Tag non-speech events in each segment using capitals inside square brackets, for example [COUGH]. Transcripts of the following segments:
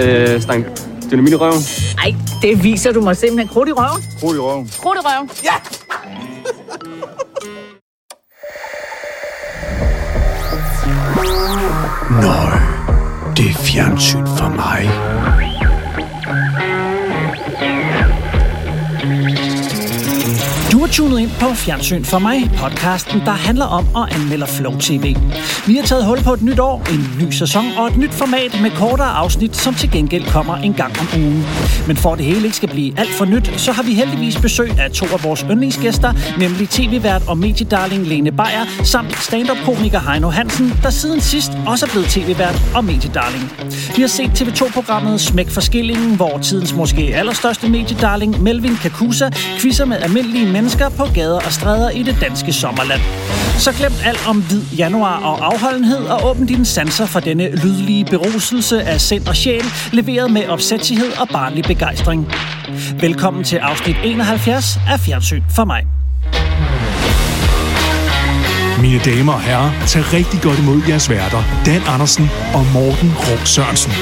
Øh, stang dynamit i røven. Ej, det viser du mig simpelthen. Krudt i røven. Krudt i røven. Krudt i røven. Ja! Nøj, det er fjernsyn for mig. Tunet ind på Fjernsyn for mig, podcasten, der handler om og anmelder Flow TV. Vi har taget hul på et nyt år, en ny sæson og et nyt format med kortere afsnit, som til gengæld kommer en gang om ugen. Men for at det hele ikke skal blive alt for nyt, så har vi heldigvis besøg af to af vores yndlingsgæster, nemlig tv-vært og mediedarling Lene Beyer, samt stand-up-komiker Heino Hansen, der siden sidst også er blevet tv-vært og mediedarling. Vi har set TV2-programmet Smæk for Skillingen, hvor tidens måske allerstørste mediedarling Melvin Kakusa quizzer med almindelige mennesker på gader og stræder i det danske sommerland. Så glem alt om hvid januar og afholdenhed og åbn dine sanser for denne lydlige beruselse af sind og sjæl, leveret med opsættighed og barnlig begejstring. Velkommen til afsnit 71 af Fjernsyn for mig. Mine damer og herrer, tag rigtig godt imod jeres værter, Dan Andersen og Morten Rum Sørensen.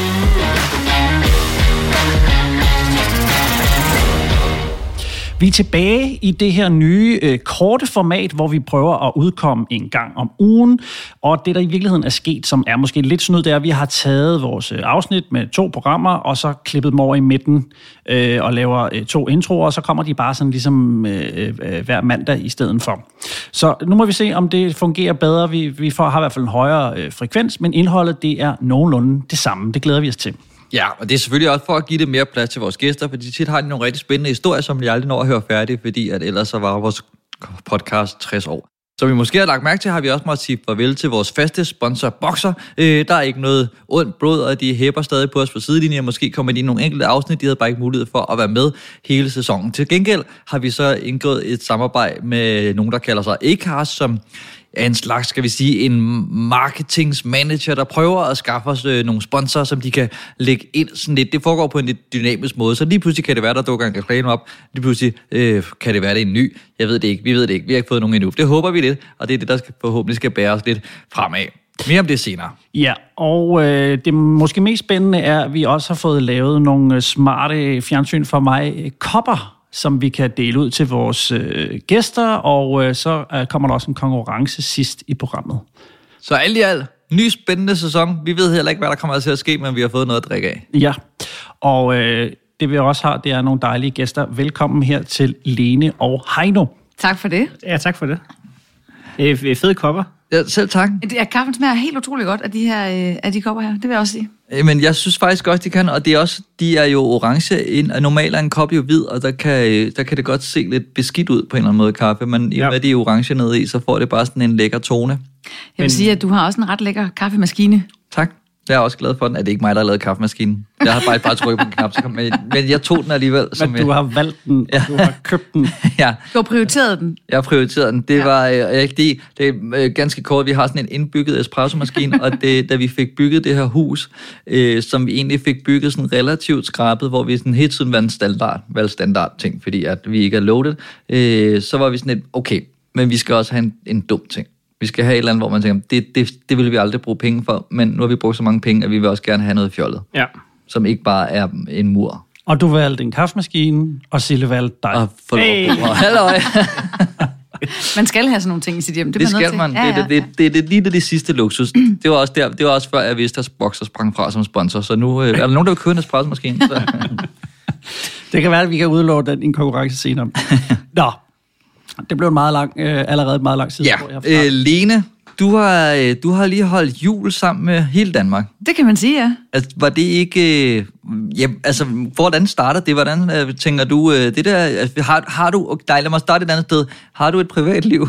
Vi er tilbage i det her nye øh, korte format, hvor vi prøver at udkomme en gang om ugen. Og det, der i virkeligheden er sket, som er måske lidt snyd, det er, at vi har taget vores øh, afsnit med to programmer, og så klippet dem over i midten øh, og laver øh, to introer, og så kommer de bare sådan ligesom øh, øh, hver mandag i stedet for. Så nu må vi se, om det fungerer bedre. Vi, vi får, har i hvert fald en højere øh, frekvens, men indholdet det er nogenlunde det samme. Det glæder vi os til. Ja, og det er selvfølgelig også for at give det mere plads til vores gæster, fordi tit har de nogle rigtig spændende historier, som vi aldrig når at høre færdig, fordi at ellers så var vores podcast 60 år. Som vi måske har lagt mærke til, har vi også måttet sige farvel til vores faste sponsor, Boxer. Øh, der er ikke noget ondt blod, og de hæpper stadig på os på sidelinjen. Måske kommer de i nogle enkelte afsnit, de havde bare ikke mulighed for at være med hele sæsonen. Til gengæld har vi så indgået et samarbejde med nogen, der kalder sig Acast, som er en slags, skal vi sige, en marketingsmanager, der prøver at skaffe os øh, nogle sponsorer, som de kan lægge ind sådan lidt. Det foregår på en lidt dynamisk måde, så lige pludselig kan det være, der dukker en reklame op. Lige pludselig øh, kan det være, det er en ny. Jeg ved det ikke, vi ved det ikke, vi har ikke fået nogen endnu. Det håber vi lidt, og det er det, der skal, forhåbentlig skal bære os lidt fremad. Mere om det senere. Ja, og øh, det måske mest spændende er, at vi også har fået lavet nogle øh, smarte fjernsyn for mig kopper, som vi kan dele ud til vores øh, gæster, og øh, så øh, kommer der også en konkurrence sidst i programmet. Så alt i alt, ny spændende sæson. Vi ved heller ikke, hvad der kommer til at ske, men vi har fået noget at drikke af. Ja, og øh, det vi også har, det er nogle dejlige gæster. Velkommen her til Lene og Heino. Tak for det. Ja, tak for det. Er fede kopper. Ja, selv tak. Det er, kaffen smager helt utrolig godt af de her øh, af de kopper her, det vil jeg også sige. Men jeg synes faktisk også, de kan, og det er også, de er jo orange, ind, og normalt er en kop jo hvid, og der kan, der kan det godt se lidt beskidt ud på en eller anden måde, kaffe, men i og med, de er orange nede i, så får det bare sådan en lækker tone. Jeg vil men... sige, at du har også en ret lækker kaffemaskine. Tak. Jeg er også glad for den. Er det ikke mig, der har lavet kaffemaskinen? Jeg har bare, bare trykket på en knap, så kom, men, men jeg tog den alligevel. Som men du jeg, har valgt den, ja. du har købt den. [LAUGHS] ja. Du har prioriteret den. Jeg har prioriteret den. Det ja. var øh, det, det er øh, ganske kort. Vi har sådan en indbygget espresso-maskine, og det, da vi fik bygget det her hus, øh, som vi egentlig fik bygget sådan relativt skrabet, hvor vi sådan hele tiden valgte standard, valgte standard ting, fordi at vi ikke er loaded, øh, så var vi sådan lidt, okay, men vi skal også have en, en dum ting. Vi skal have et eller andet, hvor man tænker, det, det, det vil vi aldrig bruge penge for, men nu har vi brugt så mange penge, at vi vil også gerne have noget fjollet. Ja. Som ikke bare er en mur. Og du valgte en kaffemaskine, og Sille valgte dig. Og hey. Halløj. [LAUGHS] man skal have sådan nogle ting i sit hjem. Det, det skal man. Ja, ja, ja. Det, det, det, det, lige det, det sidste luksus. Det var også der. Det var også før, jeg vidste, at Boxer sprang fra som sponsor. Så nu øh, er der nogen, der vil købe en espresso-maskine. [LAUGHS] Det kan være, at vi kan udlove den i en konkurrence senere. [LAUGHS] Nå, det blev en meget lang, øh, allerede et meget lang side. Ja, øh, Lene, du har, øh, du har lige holdt jul sammen med hele Danmark. Det kan man sige, ja. Altså, var det ikke... Øh, ja, altså, hvordan startede det? Hvordan øh, tænker du... Øh, det der, altså, har, har du... Okay, dejligt, lad mig starte et andet sted. Har du et privatliv? [LAUGHS]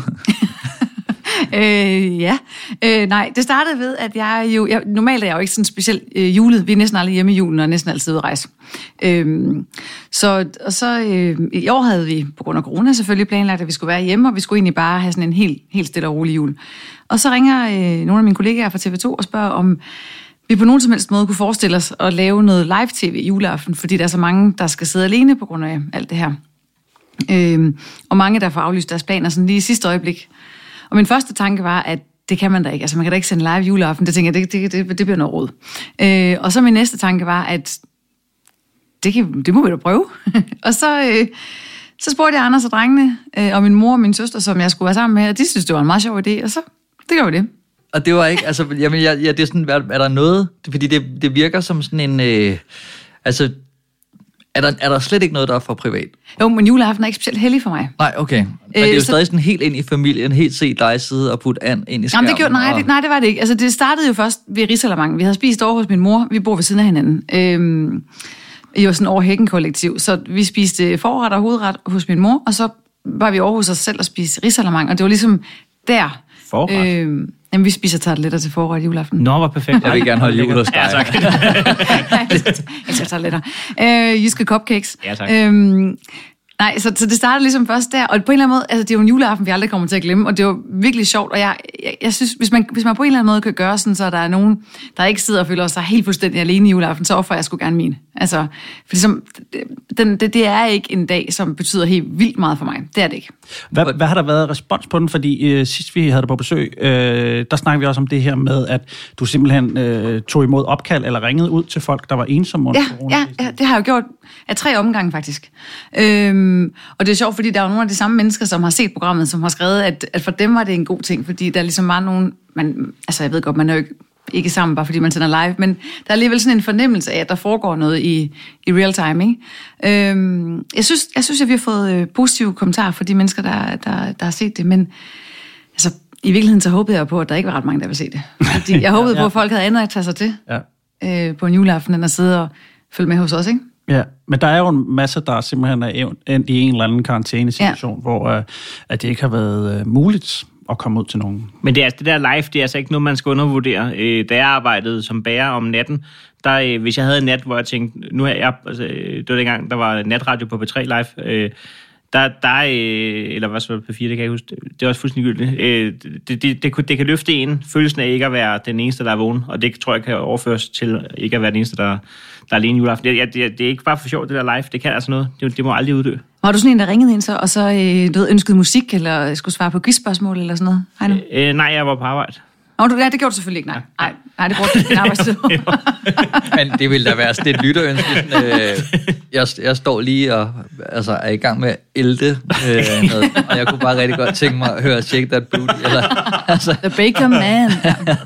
[LAUGHS] øh, ja. Øh, nej, det startede ved, at jeg jo... Jeg, normalt er jeg jo ikke sådan specielt øh, julet. Vi er næsten aldrig hjemme i julen, og næsten altid ude at rejse. Øh, så og så øh, i år havde vi, på grund af corona selvfølgelig, planlagt, at vi skulle være hjemme, og vi skulle egentlig bare have sådan en helt, helt stille og rolig jul. Og så ringer øh, nogle af mine kollegaer fra TV2 og spørger, om vi på nogen som helst måde kunne forestille os at lave noget live-tv juleaften, fordi der er så mange, der skal sidde alene på grund af alt det her. Øh, og mange, der får aflyst deres planer sådan lige i sidste øjeblik. Og min første tanke var, at det kan man da ikke. Altså, man kan da ikke sende live juleaften. Det tænker jeg, det, det, det, det bliver noget råd. Øh, og så min næste tanke var, at det, kan, det må vi da prøve. [LAUGHS] og så, øh, så spurgte jeg Anders og drengene, øh, og min mor og min søster, som jeg skulle være sammen med, og de synes, det var en meget sjov idé, og så det gør vi det. Og det var ikke, altså, jamen, jeg, ja, det er sådan, er, er der noget, fordi det, det virker som sådan en, øh, altså, er der, er der slet ikke noget, der er for privat? Jo, men juleaften er ikke specielt heldig for mig. Nej, okay. Men det er jo Øh, så- stadig sådan helt ind i familien, helt set dig sidde og putte an ind i skærmen. Jamen, det gjorde, nej, og- det, nej, det var det ikke. Altså, det startede jo først ved Rigsalermang. Vi havde spist over hos min mor. Vi bor ved siden af hinanden. Øhm, I var sådan over hækken kollektiv. Så vi spiste forret og hovedret hos min mor, og så var vi over hos os selv og spiste Rigsalermang. Og det var ligesom der. Forret? Øhm, jamen, vi spiser tarteletter til forret i juleaften. Nå, hvor perfekt. Jeg vil gerne holde jul hos dig. Ja, tak. [LAUGHS] jeg skal tarteletter. Øh, jyske cupcakes. Ja, tak. Øhm, Nej, så, så det startede ligesom først der, og på en eller anden måde, altså det er jo en juleaften, vi aldrig kommer til at glemme, og det var virkelig sjovt, og jeg, jeg, jeg synes, hvis man, hvis man på en eller anden måde kan gøre sådan, så der er nogen, der ikke sidder og føler sig helt fuldstændig alene i juleaften, så offrer jeg sgu gerne min. Altså, for ligesom, det, den, det, det er ikke en dag, som betyder helt vildt meget for mig. Det er det ikke. Hvad, hvad har der været respons på den? Fordi øh, sidst vi havde dig på besøg, øh, der snakkede vi også om det her med, at du simpelthen øh, tog imod opkald eller ringede ud til folk, der var ensomme under Ja, corona. ja, ja, det har jeg jo gjort af tre omgange faktisk. Øhm, og det er sjovt, fordi der er jo nogle af de samme mennesker, som har set programmet, som har skrevet, at, at for dem var det en god ting, fordi der ligesom var nogen, man, altså jeg ved godt, man er jo ikke, ikke sammen, bare fordi man sender live, men der er alligevel sådan en fornemmelse af, at der foregår noget i, i real time. Ikke? Øhm, jeg, synes, jeg synes, at vi har fået øh, positive kommentarer fra de mennesker, der, der, der har set det, men altså, i virkeligheden så håbede jeg på, at der ikke var ret mange, der ville se det. Fordi [LAUGHS] jeg håbede på, at folk havde andet at tage sig til Ja. øh, på en juleaften, end at sidde og følge med hos os, ikke? Ja, men der er jo en masse, der simpelthen er endt- i en eller anden karantænesituation, ja. hvor øh, at det ikke har været øh, muligt at komme ud til nogen. Men det, er, altså- det der live, det er altså ikke noget, man skal undervurdere. Øh, da jeg arbejdede som bager om natten, der, øh, hvis jeg havde en nat, hvor jeg tænkte, nu er jeg, altså, det var dengang, der var natradio på P3 Live, øh, der, der øh, eller hvad så på P4, det kan jeg huske, det er også fuldstændig gyldigt. Øh, det, det, det, det kan løfte en følelsen af ikke at være den eneste, der er vågen, og det tror jeg kan overføres til ikke at være den eneste, der, der er alene juleaften. Det, det, det er ikke bare for sjovt, det der live, det kan altså noget, det, det må aldrig uddø. Var du sådan en, der ringede ind så, og så øh, du ved, ønskede musik, eller skulle svare på quizspørgsmål, eller sådan noget? Hej nu. Øh, nej, jeg var på arbejde. Nå, du, ja, det gjorde du selvfølgelig ikke, nej. Nej, nej det brugte du din arbejdstid. [LAUGHS] Men det ville da være sådan et lytterønske. Sådan, øh, jeg, jeg står lige og altså, er i gang med at ælte øh, noget, og jeg kunne bare rigtig godt tænke mig at høre Shake That Booty. Eller, altså, The Baker Man. [LAUGHS] Ja.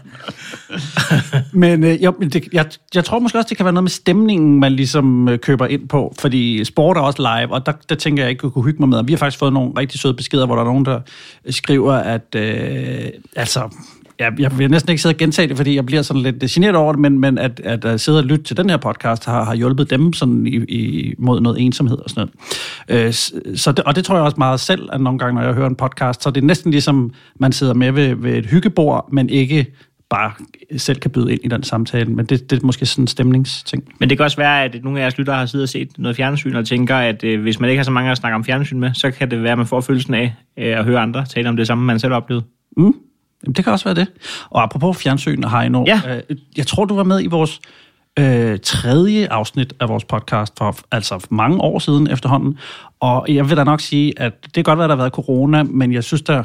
Men øh, jo, det, jeg, jeg tror måske også, det kan være noget med stemningen, man ligesom øh, køber ind på, fordi sport er også live, og der, der tænker jeg ikke, at kunne hygge mig med. Og vi har faktisk fået nogle rigtig søde beskeder, hvor der er nogen, der skriver, at øh, altså, jeg, jeg vil næsten ikke sidde og gentage det, fordi jeg bliver sådan lidt generet over det, men, men at, at, at sidde og lytte til den her podcast har, har hjulpet dem sådan i, i, mod noget ensomhed og sådan noget. Øh, så det, og det tror jeg også meget selv, at nogle gange, når jeg hører en podcast, så er det næsten ligesom, man sidder med ved, ved et hyggebord, men ikke bare selv kan byde ind i den samtale. Men det, det er måske sådan en stemningsting. Men det kan også være, at nogle af jeres lyttere har siddet og set noget fjernsyn og tænker, at øh, hvis man ikke har så mange at snakke om fjernsyn med, så kan det være, at man får følelsen af øh, at høre andre tale om det samme, man selv har oplevet. Mm. Jamen, det kan også være det. Og apropos fjernsyn, Heino, Ja. øh, jeg tror, du var med i vores øh, tredje afsnit af vores podcast for altså for mange år siden efterhånden. Og jeg vil da nok sige, at det kan godt være, at der har været corona, men jeg synes da,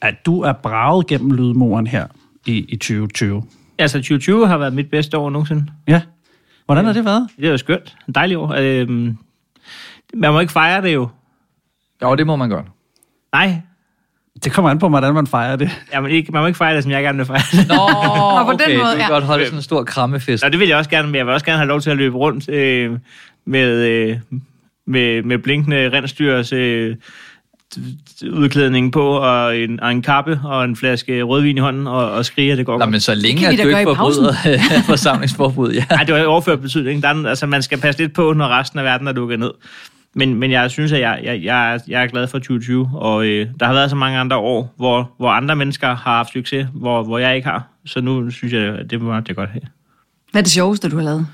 at du er braget gennem lydmoren her i, i 2020. Altså, 2020 har været mit bedste år nogensinde. Ja. Hvordan har det været? Det var skønt. En dejlig år. Øh, man må ikke fejre det jo. jo, det må man godt. Nej, Det kommer an på, hvordan man fejrer det. man, ikke, man må ikke fejre det, som jeg gerne vil fejre det. Nå, Nå, på den okay, måde, du vil ja. godt holde sådan en stor krammefest. Nå, det vil jeg også gerne, men jeg vil også gerne have lov til at løbe rundt øh, med, øh, med, med blinkende rensdyrs øh, udklædning på, og en, og en kappe, og en flaske rødvin i hånden, og, og skrige, at det går godt. men så længe, kan at du ikke forbryder forsamlingsforbud, ja. Nej, det var overført betydning. Der er, altså, man skal passe lidt på, når resten af verden er lukket ned. Men, men jeg synes, at jeg, jeg, jeg, er- jeg er glad for 2020, og øh, der har været så mange andre år, hvor, hvor andre mennesker har haft succes, hvor, hvor jeg ikke har. Så nu synes jeg, at det må det godt have. Hvad er det sjoveste, du har lavet?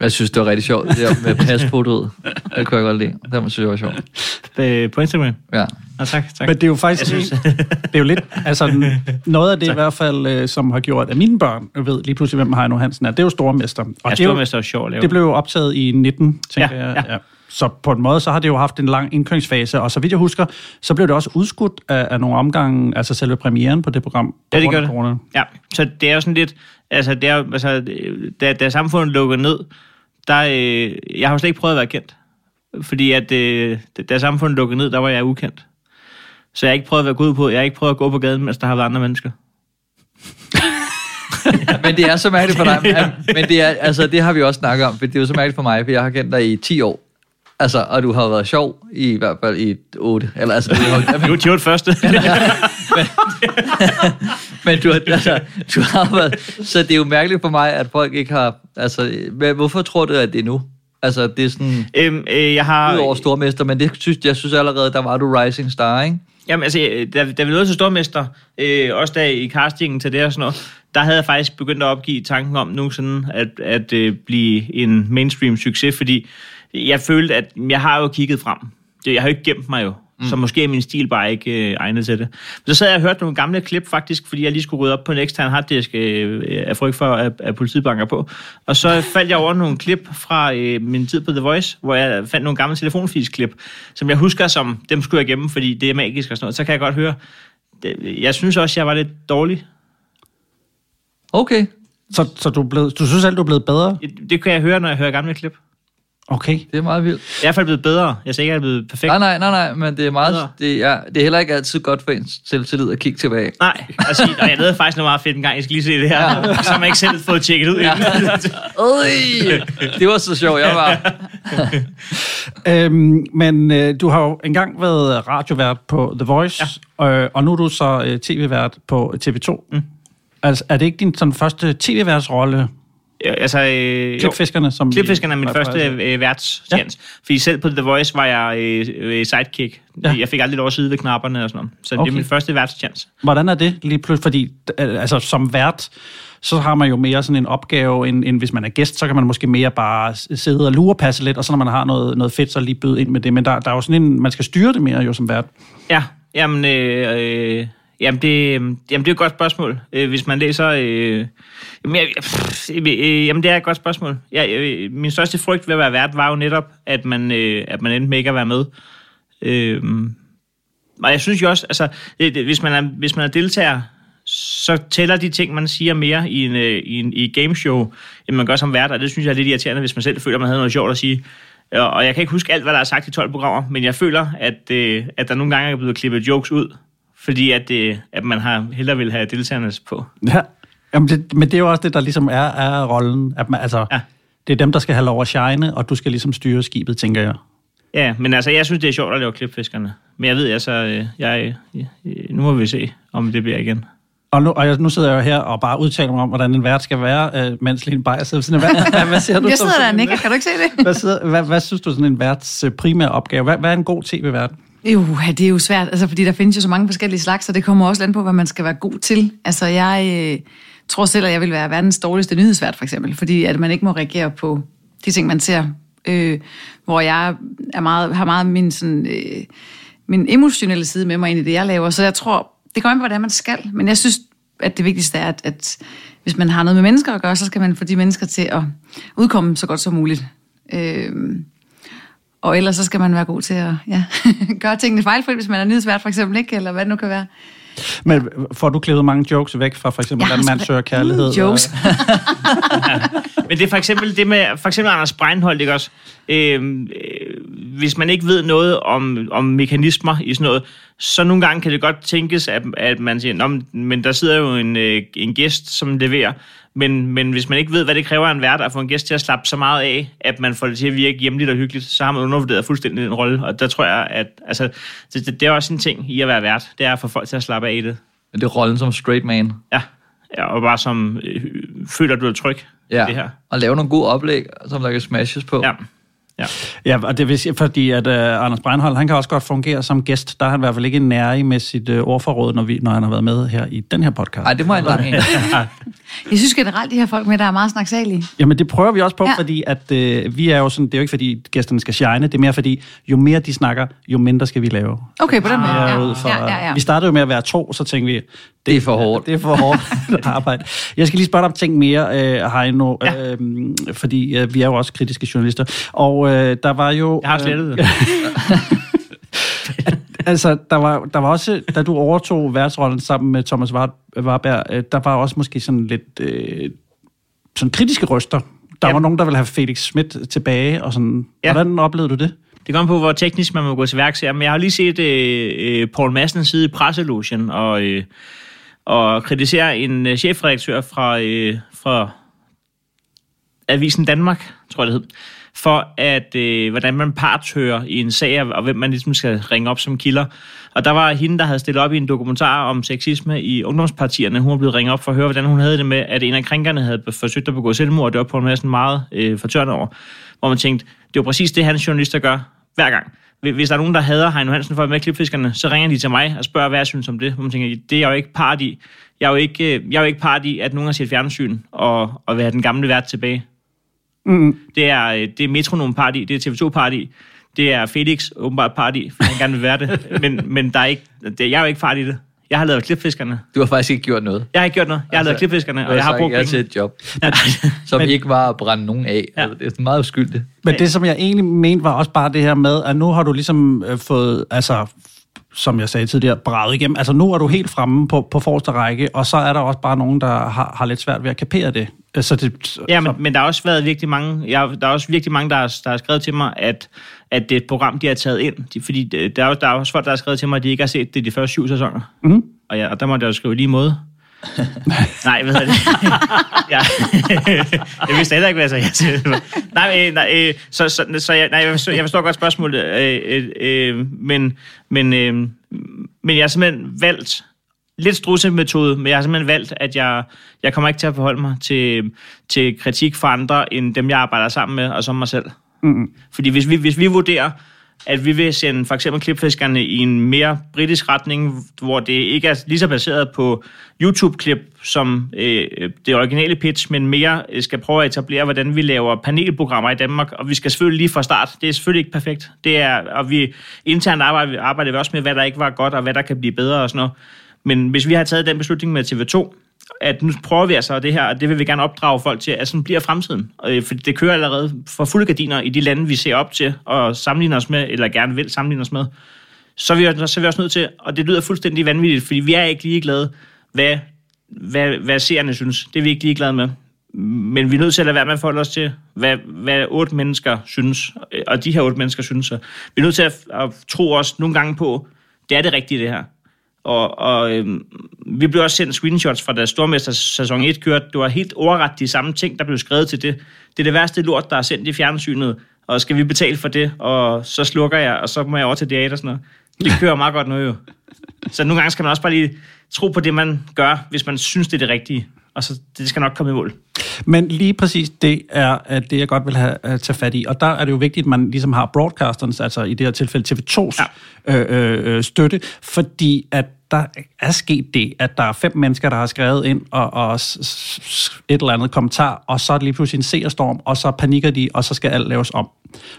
Jeg synes, det var rigtig sjovt, det der med pasfotoet. Det kunne jeg godt lide. Det synes jeg var sjovt. Øh, På Instagram. Ja. Nå, tak, tak. Men det er jo faktisk Jeg synes- [LAUGHS] det er jo lidt, altså noget af det i hvert fald, øh, som har gjort, at mine børn ved lige pludselig, hvem Heino Hansen er. Det er jo Stormester. Og det, er jo, stormester er sjov at lave. det blev jo optaget i 19, tænker Ja, jeg. ja. Ja. Så på en måde, så har det jo haft en lang indkøringsfase, og så vidt jeg husker, så blev det også udskudt af, af nogle omgange, altså selve premieren på det program. på Ja, det gør det. corona. Ja, så det er jo sådan lidt, altså, det er, altså da, da samfundet lukker ned, der, øh, jeg har jo slet ikke prøvet at være kendt. Fordi at, øh, da- samfundet lukkede ned, der var jeg ukendt. Så jeg har ikke prøvet at være god på, jeg har ikke prøvet at gå på gaden, mens der har været andre mennesker. [LAUGHS] Men det er så mærkeligt for dig. [LAUGHS] Men- Men det, er, altså, det har vi også snakket om, for det er jo så mærkeligt for mig, for jeg har kendt dig i 10 år. Altså, og du har været sjov i hvert fald i 8. Eller, altså, det har, [LAUGHS] Nu er det første. [LAUGHS] [LAUGHS] men du har, altså, du har været... Så det er jo mærkeligt for mig, at folk ikke har... Altså, hvorfor tror du, at det er nu? Altså, det er sådan... øhm, øh, jeg har... Udover stormester, men det synes, jeg synes allerede, der var du rising star, ikke? Jamen altså, øh, da, da vi nåede til Stormester, øh, også der i castingen til det og sådan noget, der havde jeg faktisk begyndt at opgive tanken om nogensinde at, at øh, blive en mainstream succes, fordi jeg følte, at jeg har jo kigget frem. Jeg har jo ikke gemt mig jo, mm. så måske er min stil bare ikke øh, egnet til det. Men så sad jeg og hørte nogle gamle klip faktisk, fordi jeg lige skulle rydde op på en ekstern harddisk øh, af frygt for, at, at politiet banker på. Og så faldt jeg over nogle klip fra øh, min tid på The Voice, hvor jeg fandt nogle gamle telefonfilsklip, som jeg husker som, dem skulle jeg gemme, fordi det er magisk og sådan noget. Så kan jeg godt høre, det, jeg synes også, jeg var lidt dårlig. Okay. Så, så du, blevet, du synes selv, du er blevet bedre? Det, det kan jeg høre, når jeg hører gamle klip. Okay. Det er meget vildt. Jeg er i hvert fald blevet bedre. Jeg er ikke, jeg er blevet perfekt. Nej, nej, nej, nej, men det er meget... Bedre. Det er, det er heller ikke altid godt for ens selvtillid at kigge tilbage. Nej, altså, og jeg lavede faktisk noget meget fedt en gang. Jeg skal lige se det her, ja. som jeg ikke selv fået tjekket ud. Ja. [LAUGHS] Øj, det var så sjovt, jeg var. [LAUGHS] Øhm, men øh, du har jo engang været radiovært på The Voice, ja. øh, og nu er du så øh, tv-vært på TV2. Mm. Altså, er det ikke din sådan, første tv-værtsrolle, Ja, altså, øh. Klipfiskerne? Som Klipfiskerne er min første øh, værtschance. Ja. Fordi selv på The Voice var jeg øh, øh, sidekick. Ja. Jeg fik aldrig lov at sidde ved knapperne og sådan noget. Så okay. Det er min første værtschance. Hvordan er det lige pludselig? Fordi altså, som vært, så har man jo mere sådan en opgave, end, end hvis man er gæst, så kan man måske mere bare sidde og lurepasse lidt, og så når man har noget, noget fedt, så lige byde ind med det. Men der, der er jo sådan en, man skal styre det mere jo som vært. Ja, jamen, øh, øh, jamen, det, øhm, jamen det er et godt spørgsmål. Øh, hvis man læser... Øh, jamen, jeg, pff, øh, jamen, det er et godt spørgsmål. Jeg, øh, min største frygt ved at være vært var jo netop, at man, øh, at man endte med ikke at være med. Øh, og jeg synes jo også, altså, det, det, hvis, man er, hvis man er deltager, så tæller de ting, man siger mere i en, øh, i en i gameshow, end man gør som vært, og det synes jeg er lidt irriterende, hvis man selv føler, man havde noget sjovt at sige. Og og jeg kan ikke huske alt, hvad der er sagt i 12 programmer, men jeg føler, at, øh, at der nogle gange er blevet klippet jokes ud, fordi at, øh, at man har hellere vil have deltagerne på. Ja. Jamen det, men det er jo også det, der ligesom er, er rollen. At man, altså, ja. Det er dem, der skal have lov at shine, og du skal ligesom styre skibet, tænker jeg. Ja, men altså, jeg synes, det er sjovt at lave klipfiskerne. Men jeg ved, altså, øh, jeg, øh, nu må vi se, om det bliver igen. Og nu, og jeg, nu sidder jeg jo her og bare udtaler mig om, hvordan en vært skal være, øh, mens Lene Beyer sidder af. Hvad, [LAUGHS] hvad, hvad siger du? Jeg sidder der og sådan nikker, kan du ikke se det? Hvad, sidder, hvad, hvad synes du sådan en værts primære opgave? Hvad, hvad er en god tv-vært? Jo, ja, det er jo svært, altså, fordi der findes jo så mange forskellige slags, og det kommer også an på, hvad man skal være god til. Altså, jeg øh, tror selv, at jeg vil være verdens dårligste nyhedsvært, for eksempel, fordi at man ikke må reagere på de ting, man ser. Øh, hvor jeg er meget, har meget min, sådan, øh, min emotionelle side med mig ind i det, jeg laver. Så jeg tror, det kommer an på, hvordan man skal. Men jeg synes, at det vigtigste er, at, at hvis man har noget med mennesker at gøre, så skal man få de mennesker til at udkomme så godt som muligt. Øh, og ellers så skal man være god til at ja, [LAUGHS] gøre tingene fejlfrit, hvis man er nyhedsvært for eksempel, ikke? Eller hvad det nu kan være. Men får du klippet mange jokes væk fra for eksempel, hvordan man da søger kærlighed? ingen jokes. [LAUGHS] Og, Men det er for eksempel det med, for eksempel Anders Breinholt, ikke også? Øhm, øh, hvis man ikke ved noget om, om mekanismer i sådan noget, så nogle gange kan det godt tænkes, at, at man siger, Nå, men- der sidder jo en, øh, en gæst, som leverer. Men, men hvis man ikke ved, hvad det kræver en vært at få en gæst til at slappe så meget af, at man får det til at virke hjemligt og hyggeligt, så har man undervurderet fuldstændig den rolle. Og der tror jeg, at altså, det, det, det er også en ting i at være vært. Det er at få folk til at slappe af i det. Det er rollen som straight man. Ja, ja og bare som øh, føler, du er tryg Ja. det her. Og lave nogle gode oplæg, som der kan smashes på. Ja. Ja. ja, og det vil sige, fordi at uh, Anders Breinholt, han kan også godt fungere som gæst. Der er han i hvert fald ikke nærig med sit uh, ordforråd, når, vi, når han har været med her i den her podcast. Ej, det må jeg lang [LAUGHS] en. Jeg synes generelt, de her folk med, der er meget snaksalige. Jamen det prøver vi også på, ja. Fordi at, øh, vi er jo sådan, det er jo ikke fordi gæsterne skal shine, det er mere fordi, jo mere de snakker, jo mindre skal vi lave. Okay, på den måde. Ja, Ja, ud for, ja, ja, ja. Vi startede jo med at være to, så tænkte vi, det, Det er for hårdt. Det er for hårdt [LAUGHS] [LAUGHS] arbejde. Jeg skal lige spørge dig om ting mere, øh, Heino, ja. øh, fordi øh, vi er jo også kritiske journalister. Og øh, der var jo... Jeg har slettet det. [LAUGHS] altså, der var, der var også, da du overtog værtsrollen sammen med Thomas Warberg, øh, der var også måske sådan lidt øh, sådan kritiske røster. Der Ja. var nogen, der ville have Felix Schmidt tilbage, og sådan. Ja. Hvordan oplevede du det? Det kommer på, hvor teknisk man må gå til værks her, men jeg har lige set øh, øh, Paul Madsen sidde i presselogen og, øh, og kritisere en øh, chefredaktør fra, øh, fra Avisen Danmark, tror jeg det hed, for at, øh, hvordan man partører i en sag, og hvem man ligesom skal ringe op som kilder. Og der var hende, der havde stillet op i en dokumentar om sexisme i ungdomspartierne. Hun var blevet ringet op for at høre, hvordan hun havde det med, at en af krænkerne havde forsøgt at begå selvmord, og det var på en masse meget øh, fortørnet over. Hvor man tænkte, det var præcis det, hans journalister gør hver gang. Hvis der er nogen, der hader Heino Hansen for at være med klipfiskerne, så ringer de til mig og spørger, hvad jeg synes om det. Hvor man tænker, det er jeg jo ikke part i. Jeg er jo ikke, øh, jeg er jo ikke part i, at nogen har set fjernsyn og, og vil have den gamle vært tilbage. Mm. Det er, øh, det er Metronom part i, det er TV2 part i, det er Felix åbenbart part i, for han gerne vil være det. [LAUGHS] Men, men der er ikke, det, jeg er jo ikke part i det. Jeg har lavet klipfiskerne. Du har faktisk ikke gjort noget. Jeg har ikke gjort noget. Jeg har lavet klipfiskerne, og jeg har brugt jeg til penge. et job, [LAUGHS] [LAUGHS] som Men- ikke var at brænde nogen af. Ja. Altså, det er meget uskyldigt. Men det, som jeg egentlig mente, var også bare det her med, at nu har du ligesom øh, fået, altså som jeg sagde tidligere, braget igennem. Altså nu er du helt fremme på, på forreste række, og så er der også bare nogen, der har, har lidt svært ved at kapere det. Øh, Så det Ja, men, så, men der har også været virkelig mange, jeg, der er også virkelig mange, der har, der har skrevet til mig, at, at det er et program, de har taget ind. De, fordi der er, der er også folk, der har skrevet til mig, at de ikke har set det de første syv sæsoner. Mhm. Og, ja, og der måtte jeg jo skrive lige måde. [LAUGHS] nej, hvad hedder det? [LAUGHS] ja. [LAUGHS] jeg vidste heller ikke, hvad jeg sagde. nej, nej øh, så, så, så jeg, nej, jeg, forstår, jeg forstår godt spørgsmålet, øh, øh, øh, men, men, øh, men jeg har simpelthen valgt, lidt strussemetode, men jeg har simpelthen valgt, at jeg, jeg kommer ikke til at forholde mig til, til kritik fra andre, end dem, jeg arbejder sammen med, og som mig selv. mm, Fordi hvis vi, hvis vi vurderer, at vi vil sende for eksempel klipfiskerne i en mere britisk retning, hvor det ikke er lige så baseret på YouTube-klip som øh, det originale pitch, men mere øh, skal prøve at etablere, hvordan vi laver panelprogrammer i Danmark. Og vi skal selvfølgelig lige fra start. Det er selvfølgelig ikke perfekt. Det er, og vi internt arbejder, arbejder vi også med, hvad der ikke var godt, og hvad der kan blive bedre og sådan noget. Men hvis vi har taget den beslutning med TV2, at nu prøver vi altså det her, og det vil vi gerne opdrage folk til, at sådan bliver fremtiden. Øh, for det kører allerede for fulde gardiner i de lande, vi ser op til og sammenligner os med, eller gerne vil sammenligne os med. Så er vi, så er vi også nødt til, og det lyder fuldstændig vanvittigt, fordi vi er ikke ligeglade, hvad, hvad, hvad seerne synes. Det er vi ikke ligeglade med. Men vi er nødt til at lade være med at forholde os til, hvad, hvad otte mennesker synes, og de her otte mennesker synes. Så vi er nødt til at, at tro os nogle gange på, det er det rigtige det her. Og, og øh, vi blev også sendt screenshots fra da Stormester sæson 1 kørte. Det var helt overret de samme ting, der blev skrevet til det. Det er det værste lort, der er sendt i fjernsynet, og skal vi betale for det? Og så slukker jeg, og så må jeg over til teater og sådan noget. Det kører meget godt nu jo. Så nogle gange skal man også bare lige tro på det, man gør, hvis man synes, det er det rigtige. Og så det skal nok komme i mål. Men lige præcis det er at det, jeg godt vil have at tage fat i. Og der er det jo vigtigt, at man ligesom har broadcasterens, altså i det her tilfælde TV2's ja. øh, øh, støtte, fordi at der er sket det, at der er fem mennesker, der har skrevet ind og, og et eller andet kommentar, og så er det lige pludselig en seerstorm, og så panikker de, og så skal alt laves om.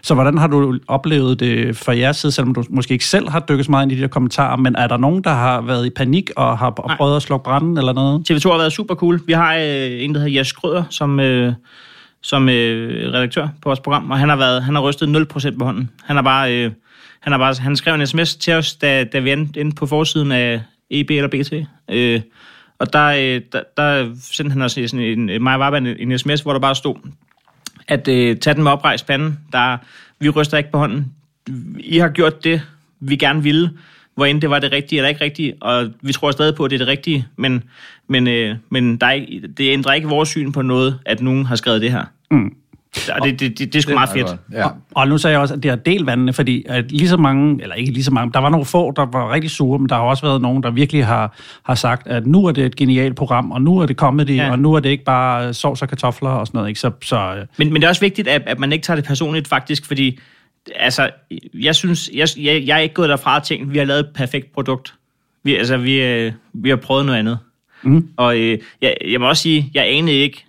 Så hvordan har du oplevet det fra jeres side, selvom du måske ikke selv har dykket så meget ind i de der kommentarer, men er der nogen, der har været i panik og har Nej. prøvet at slukke branden eller noget? TV2 har været super cool. Vi har øh, en, der hedder Jes Grøder, som, øh, som øh, redaktør på vores program, og han har, været, han har rystet 0% på hånden. Han har bare, øh, han har bare han skrev en sms til os, da, da vi endte inde på forsiden af EB eller BT. Øh, og der, øh, der, der sendte han os sådan en, mig var en, en sms, hvor der bare stod, at øh, tage den med oprejst panden. Der, vi ryster ikke på hånden. I har gjort det, vi gerne ville, hvor end det var det rigtige eller ikke rigtige, og vi tror stadig på, at det er det rigtige, men, men, øh, men der er ikke, det ændrer ikke vores syn på noget, at nogen har skrevet det her. Mm. Og det, det, det, det er sgu meget fedt. godt. Ja. Og nu sagde jeg også, at det har delt vandene, fordi at lige så mange, eller ikke lige så mange, der var nogle få, der var rigtig sure, men der har også været nogen, der virkelig har, har sagt, at nu er det et genialt program, og nu er det comedy, Ja. ja. og nu er det ikke bare sovs og kartofler og sådan noget. Ikke? Så, så øh, Men, men det er også vigtigt, at, at man ikke tager det personligt faktisk, fordi altså, jeg synes, jeg, jeg, jeg er ikke gået derfra og tænkt, vi har lavet et perfekt produkt. Vi, altså, vi, øh, vi har prøvet noget andet. Mm. Og øh, jeg, jeg må også sige, jeg anede ikke,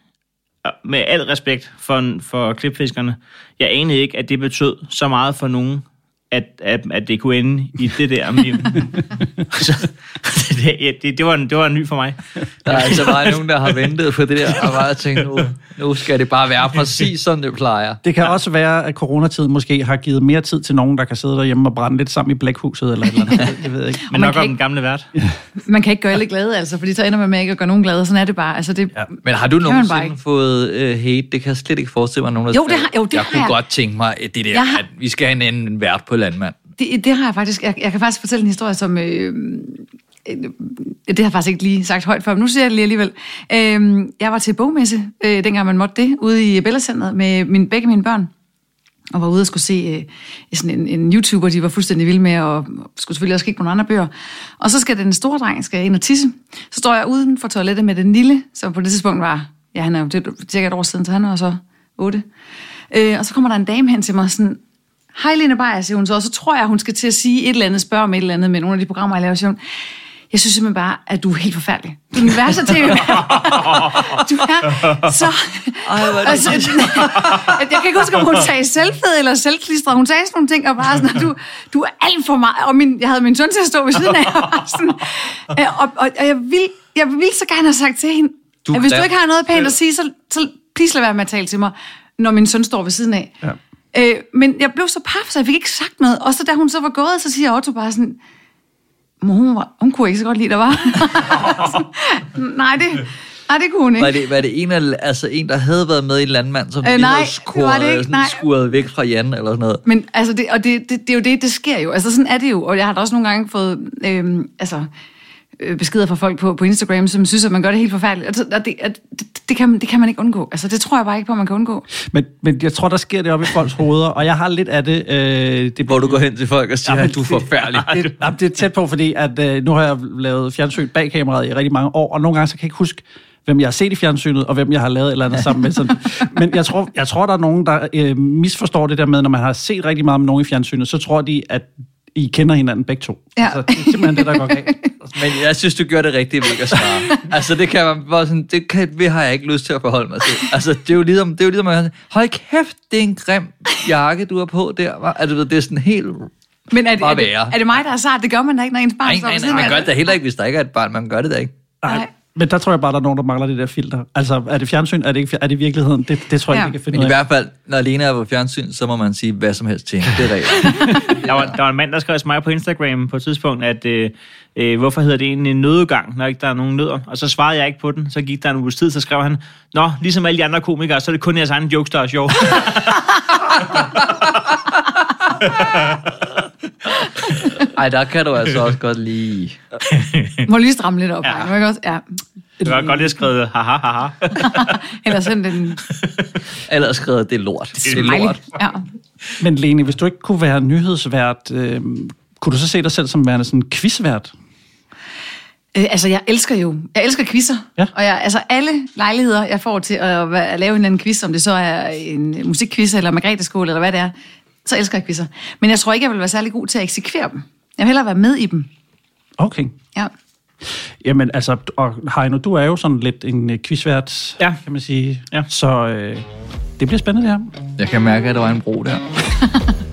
med al respekt for, for klipfiskerne, jeg anede ikke, at det betød så meget for nogen, at, at, at det kunne ende i det der. [LAUGHS] så, det, det, det, var en, det var en ny for mig. Der er altså bare nogen, der har ventet på det der, og bare tænkt, nu, nu skal det bare være præcis sådan, det plejer. Det kan også være, at coronatiden måske har givet mere tid til nogen, der kan sidde derhjemme og brænde lidt sammen i blækhuset, eller et eller andet. Jeg ved ikke. [LAUGHS] Men nok om den gamle vært. Man kan ikke gøre alle glade, altså, fordi så ender man med ikke at gøre nogen glade. Sådan er det bare. Altså, det, ja. Men har du nogensinde fået uh, hate? Det kan jeg slet ikke forestille mig, nogen der Jo, det har, jo, det jeg har kunne jeg. godt tænke mig, at det der, har... at vi skal have en anden vært på landmand. Det, det har jeg faktisk. Jeg, jeg kan faktisk fortælle en historie, som... Øh, øh det har jeg faktisk ikke lige sagt højt før, men nu siger jeg det lige alligevel. Øh, jeg var til bogmesse, øh, dengang man måtte det, ude i Bellacenteret med min, begge mine børn. Og var ude og skulle se øh, sådan en, en YouTuber, de var fuldstændig vilde med, og skulle selvfølgelig også kigge på nogle andre bøger. Og så skal den store dreng skal ind og tisse. Så står jeg uden for toilettet med den lille, som på det tidspunkt var, ja, han er jo det, cirka et år siden, så han var så otte. Øh, og så kommer der en dame hen til mig sådan, Hej Lene Beyer, siger hun så, og så tror jeg, hun skal til at sige et eller andet, spørge om et eller andet med nogle af de programmer, jeg laver, siger hun, jeg synes simpelthen bare, at du er helt forfærdelig. Du er den værste [LAUGHS] tv Du er så... Ej, hvor er altså, jeg kan ikke huske, om hun sagde selvfed eller selvklistret. Hun sagde sådan nogle ting, og bare sådan, at du, du er alt for meget. Og min, jeg havde min søn til at stå ved siden af, og, sådan, øh, og, og, og jeg, vil, jeg vil så gerne have sagt til hende, Du at hvis du ikke har noget pænt at sige, så, så please lad være med at tale til mig, når min søn står ved siden af. Ja. Øh, men jeg blev så paf, så jeg fik ikke sagt noget. Og så da hun så var gået, så siger Otto bare sådan, "Mor, hun, var, hun kunne ikke så godt lide, der var. [LAUGHS] nej, det, nej, det kunne hun ikke. Var det, var det en, af, altså en, der havde været med i Landmand, som Øh, lige nej, havde det var skuret, det ikke, nej. skuret væk fra Jan eller sådan noget? Men altså, det, og det, det, det er jo det, det sker jo. Altså, sådan er det jo. Og jeg har da også nogle gange fået øhm, altså, beskeder fra folk på, på Instagram, som synes, at man gør det helt forfærdeligt. Altså, og det, at, det, det, kan, man- det kan man ikke undgå. Altså, det tror jeg bare ikke på, at man kan undgå. Men, men jeg tror, der sker det op i folks hoveder, og jeg har lidt af det. Øh, det Hvor du går hen til folk og siger, Jamen, at du er forfærdelig. det, jamen, det er tæt på, fordi at, øh, nu har jeg lavet fjernsyn bag kameraet i rigtig mange år, og nogle gange så kan jeg ikke huske, hvem jeg har set i fjernsynet, og hvem jeg har lavet et eller andet sammen med. Sådan. Men jeg tror, jeg tror, der er nogen, der øh, misforstår det der med, når man har set rigtig meget med nogen i fjernsynet, så tror de, at I kender hinanden begge to. Ja. Altså, det er simpelthen det, der går galt. [LAUGHS] Men jeg synes, du gør det rigtigt ved ikke at svare. altså, det kan man bare sådan, det, kan, det har jeg ikke lyst til at forholde mig til. Altså, det er jo ligesom, det er jo ligesom, at hold kæft, det er en grim jakke, du har på der. hva? Altså, du ved, det er sådan helt... Men er det, Bare er, det, er det mig, der er sart? Det gør man da ikke, når ens barn Nej, står nej, nej, man gør det da heller ikke, hvis der ikke er et barn. Man gør det da ikke. Nej. Men der tror jeg bare, der er nogen, der mangler det der filter. Altså, er det fjernsyn? Er det, ikke, er det virkeligheden? Det, det tror jeg Ja. ikke, kan finde Men i ud af. hvert fald, når Lena er på fjernsyn, så må man sige hvad som helst til hende. Det er rigtigt. [LAUGHS] Der var, der var en mand, der skrev til mig på Instagram på et tidspunkt, at øh, øh, hvorfor hedder det egentlig en nødudgang, når ikke der er nogen nødder? Og så svarede jeg ikke på den. Så gik der en uges tid, så skrev han, Nå, ligesom alle de andre komikere, så er det kun jeres egen jokes, der er sjov. [LAUGHS] Ej, der kan du altså også godt lige... Må lige stramme lidt op. Ja. Ja. Ikke også? Ja. Det var godt, jeg skrev, haha, haha. [LAUGHS] Eller sådan den Ellers skrevet, det er lort. Det er smiley. lort. Ja. Men Lene, hvis du ikke kunne være nyhedsvært, øh, kunne du så se dig selv som værende sådan en quizvært? Øh, altså, jeg elsker jo, jeg elsker quizzer. Ja. Og jeg, altså, alle lejligheder, jeg får til at, at lave en eller anden quiz, om det så er en musikquiz eller Margrethe-skole, eller hvad det er, så elsker jeg quizzer. Men jeg tror ikke, jeg vil være særlig god til at eksekvere dem. Jeg vil hellere være med i dem. Okay. Ja. Jamen altså, og Heino, du er jo sådan lidt en øh, quizvært, Ja. kan man sige. Ja. Så øh, det bliver spændende det her. Jeg kan mærke, at der var en bro der. [LAUGHS]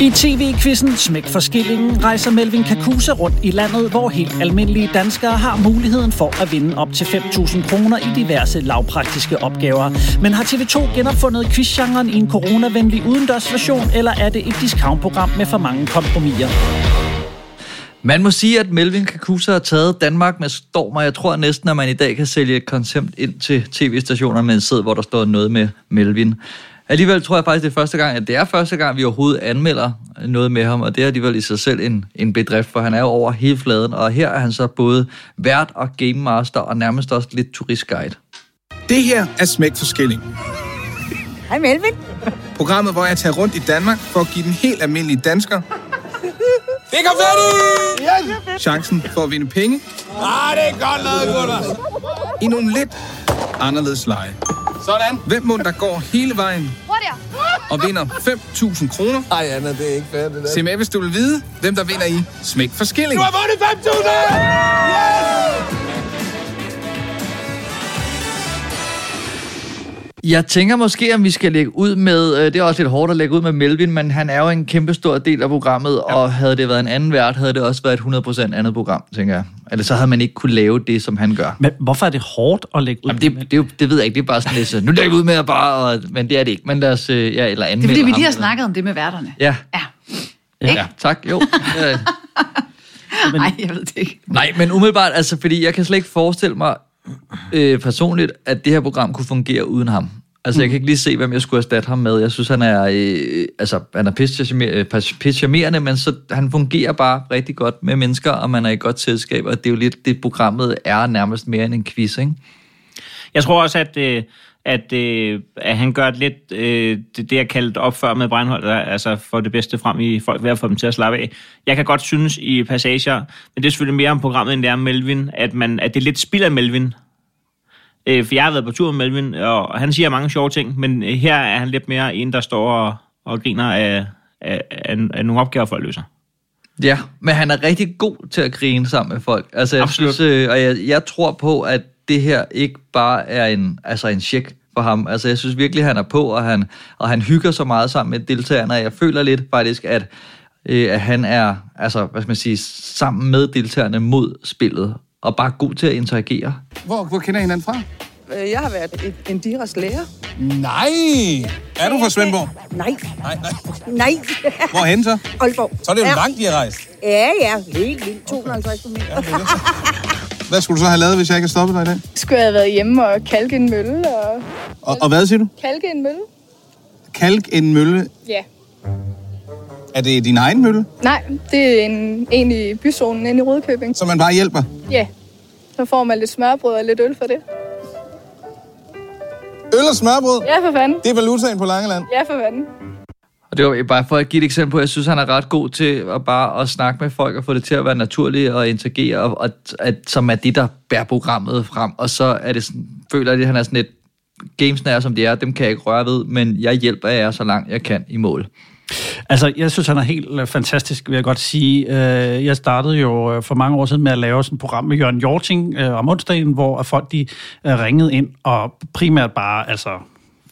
I tv-quizzen Smæk for skillingen rejser Melvin Kakusa rundt i landet, hvor helt almindelige danskere har muligheden for at vinde op til 5.000 kroner i diverse lavpraktiske opgaver. Men har TV2 genopfundet quizgenren i en coronavenlig udendørsversion, eller er det et discountprogram med for mange kompromiser? Man må sige, at Melvin Kakusa har taget Danmark med storm, og jeg tror næsten, at man i dag kan sælge et koncept ind til tv-stationer med en sæd, hvor der står noget med Melvin. Alligevel tror jeg faktisk, det er første gang, at det er første gang, vi overhovedet anmelder noget med ham, og det er alligevel i sig selv en, en bedrift, for han er jo over hele fladen, og her er han så både vært og game master, og nærmest også lidt turistguide. Det her er Smæk for Skilling. Hej Melvin. Programmet, hvor jeg tager rundt i Danmark for at give den helt almindelige dansker det er færdigt! chancen for at vinde penge Ah, det er godt lavet, gutter. i nogle lidt anderledes lege. Sådan. Hvem må der går hele vejen og vinder 5.000 kroner? Ej, Anna, det er ikke fair, det der. Se med, hvis du vil vide, hvem der vinder i Smæk for Skilling. Du har vundet 5.000! Yes! Jeg tænker måske, om vi skal lægge ud med, øh, det er også lidt hårdt at lægge ud med Melvin, men han er jo en kæmpe stor del af programmet, ja. og havde det været en anden vært, havde det også været et 100% andet program, tænker jeg. Eller så havde man ikke kunne lave det, som han gør. Men hvorfor er det hårdt at lægge ud? Jamen, det, det, er jo- det ved jeg ikke, det er bare sådan lidt, så, nu lægger vi ud med at bare, og, men det er det ikke. Men lad os, øh, ja, eller anden Det er fordi, vi lige har snakket om det med værterne. Ja. Ja. Ja, ja tak, jo. [LAUGHS] Nej, jeg ved det ikke. Nej, men umiddelbart, altså, fordi jeg kan slet ikke forestille mig øh, personligt, at det her program kunne fungere uden ham. Altså, jeg kan ikke lige se, hvem jeg skulle erstatte ham med. Jeg synes, han er, øh, øh altså, han er pisse øh, men så, han fungerer bare rigtig godt med mennesker, og man er i godt selskab, og det er jo lidt, det programmet er nærmest mere end en quiz, ikke? Jeg tror også, at, øh, at, øh, at han gør lidt, øh, det, det jeg kaldte opfør med Breinholt, altså for det bedste frem i folk, ved at få dem til at slappe af. Jeg kan godt synes i passager, men det er selvfølgelig mere om programmet, end det er om Melvin, at, man, at det er lidt spild af Melvin. Øh, for jeg har været på tur med Melvin, og han siger mange sjove ting, men øh, her er han lidt mere en, der står og, og griner af, af, af, af nogle opgaver, folk løser. Ja, men han er rigtig god til at grine sammen med folk. Altså, jeg Absolut. synes, øh, og jeg, jeg tror på, at det her ikke bare er en, altså en check for ham. Altså, jeg synes virkelig, han er på, og han, og han hygger så meget sammen med deltagerne, og jeg føler lidt faktisk, at, øh, at han er, altså, hvad skal man sige, sammen med deltagerne mod spillet, og bare god til at interagere. Hvor, hvor kender I hinanden fra? Øh, Jeg har været en, en Diras lærer. Nej! Er du fra Svendborg? Nej, Nej, nej. nej. Hvorhen så? Aalborg. Så er det jo ja. langt, I har rejst. Ja, ja. Helt vildt. 250 km. Hvad skulle du så have lavet, hvis jeg ikke havde stoppet dig i dag? Skulle jeg have været hjemme og kalke en mølle og Og, og hvad siger du? kalke en mølle? Kalk en mølle. Ja. Er det din egen mølle, Nej, det er en, en i byzonen inde i Rødkøbing. så man bare hjælper? Ja. Så får man lidt smørbrød og lidt øl for det. Øl og smørbrød? Ja, for fanden. Det er valutaen på Langeland. Ja, for fanden. Og det var bare for at give et eksempel på, jeg synes, han er ret god til at bare at snakke med folk og få det til at være naturligt og interagere, og, og at, som er det, der bærer programmet frem. Og så er det sådan, føler jeg, at han er sådan lidt, gamesene som de er, dem kan jeg ikke røre ved, men jeg hjælper jer så langt jeg kan i mål. Altså, jeg synes, han er helt øh, fantastisk, vil jeg godt sige. Øh, jeg startede jo øh, for mange år siden med at lave sådan et program med Jørgen Jorting om onsdagen, hvor folk de ringede ind og primært bare altså,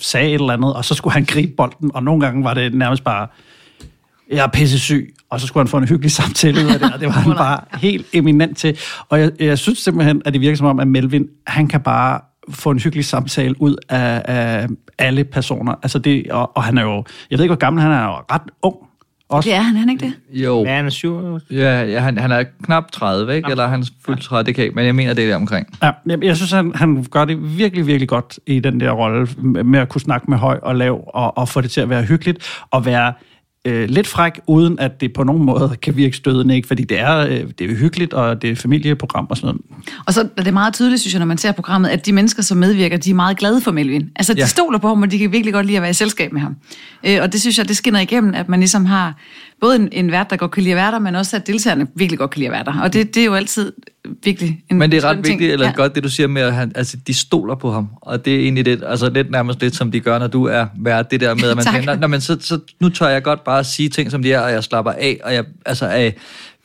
sagde et eller andet, og så skulle han gribe bolden, og nogle gange var det nærmest bare, jeg er pisse syg, og så skulle han få en hyggelig samtale ud af det, og det var han [LAUGHS] bare helt eminent til. Og jeg, jeg synes simpelthen, at det virker som om, at Melvin, han kan bare få en hyggelig samtale ud af, af alle personer. Altså det, og, og han er jo, jeg ved ikke, hvor gammel han er, han er jo ret ung. Også. Det er han, er han ikke det? Jo, Ja, han er syv. ja, ja han, han er knap 30, ikke? Eller han er fyldt 30, det kan ikke, men jeg mener, det er der omkring. Ja, jeg, jeg synes, han, han gør det virkelig, virkelig godt i den der rolle med at kunne snakke med høj og lav og, og få det til at være hyggeligt og være øh, lidt fræk, uden at det på nogen måde kan virke stødende, ikke? fordi det er, øh, det er hyggeligt, og det er familieprogram og sådan noget. Og så er det meget tydeligt, synes jeg, når man ser programmet, at de mennesker, som medvirker, de er meget glade for Melvin. Altså, de Ja. stoler på ham, og de kan virkelig godt lide at være i selskab med ham. Øh, og det synes jeg, det skinner igennem, at man ligesom har både en, en vært, der godt kan lide at være der, men også at deltagerne virkelig godt kan lide at være der. Og det, det er jo altid virkelig en Men det er ret ting. vigtigt, eller Ja. godt det, du siger med, at han, altså, de stoler på ham. Og det er egentlig det, altså lidt nærmest lidt, som de gør, når du er vært. Det der med, at man tænker, "Nå, men så, så, nu tør jeg godt bare sige ting, som de er, og jeg slapper af. Og jeg, altså, af,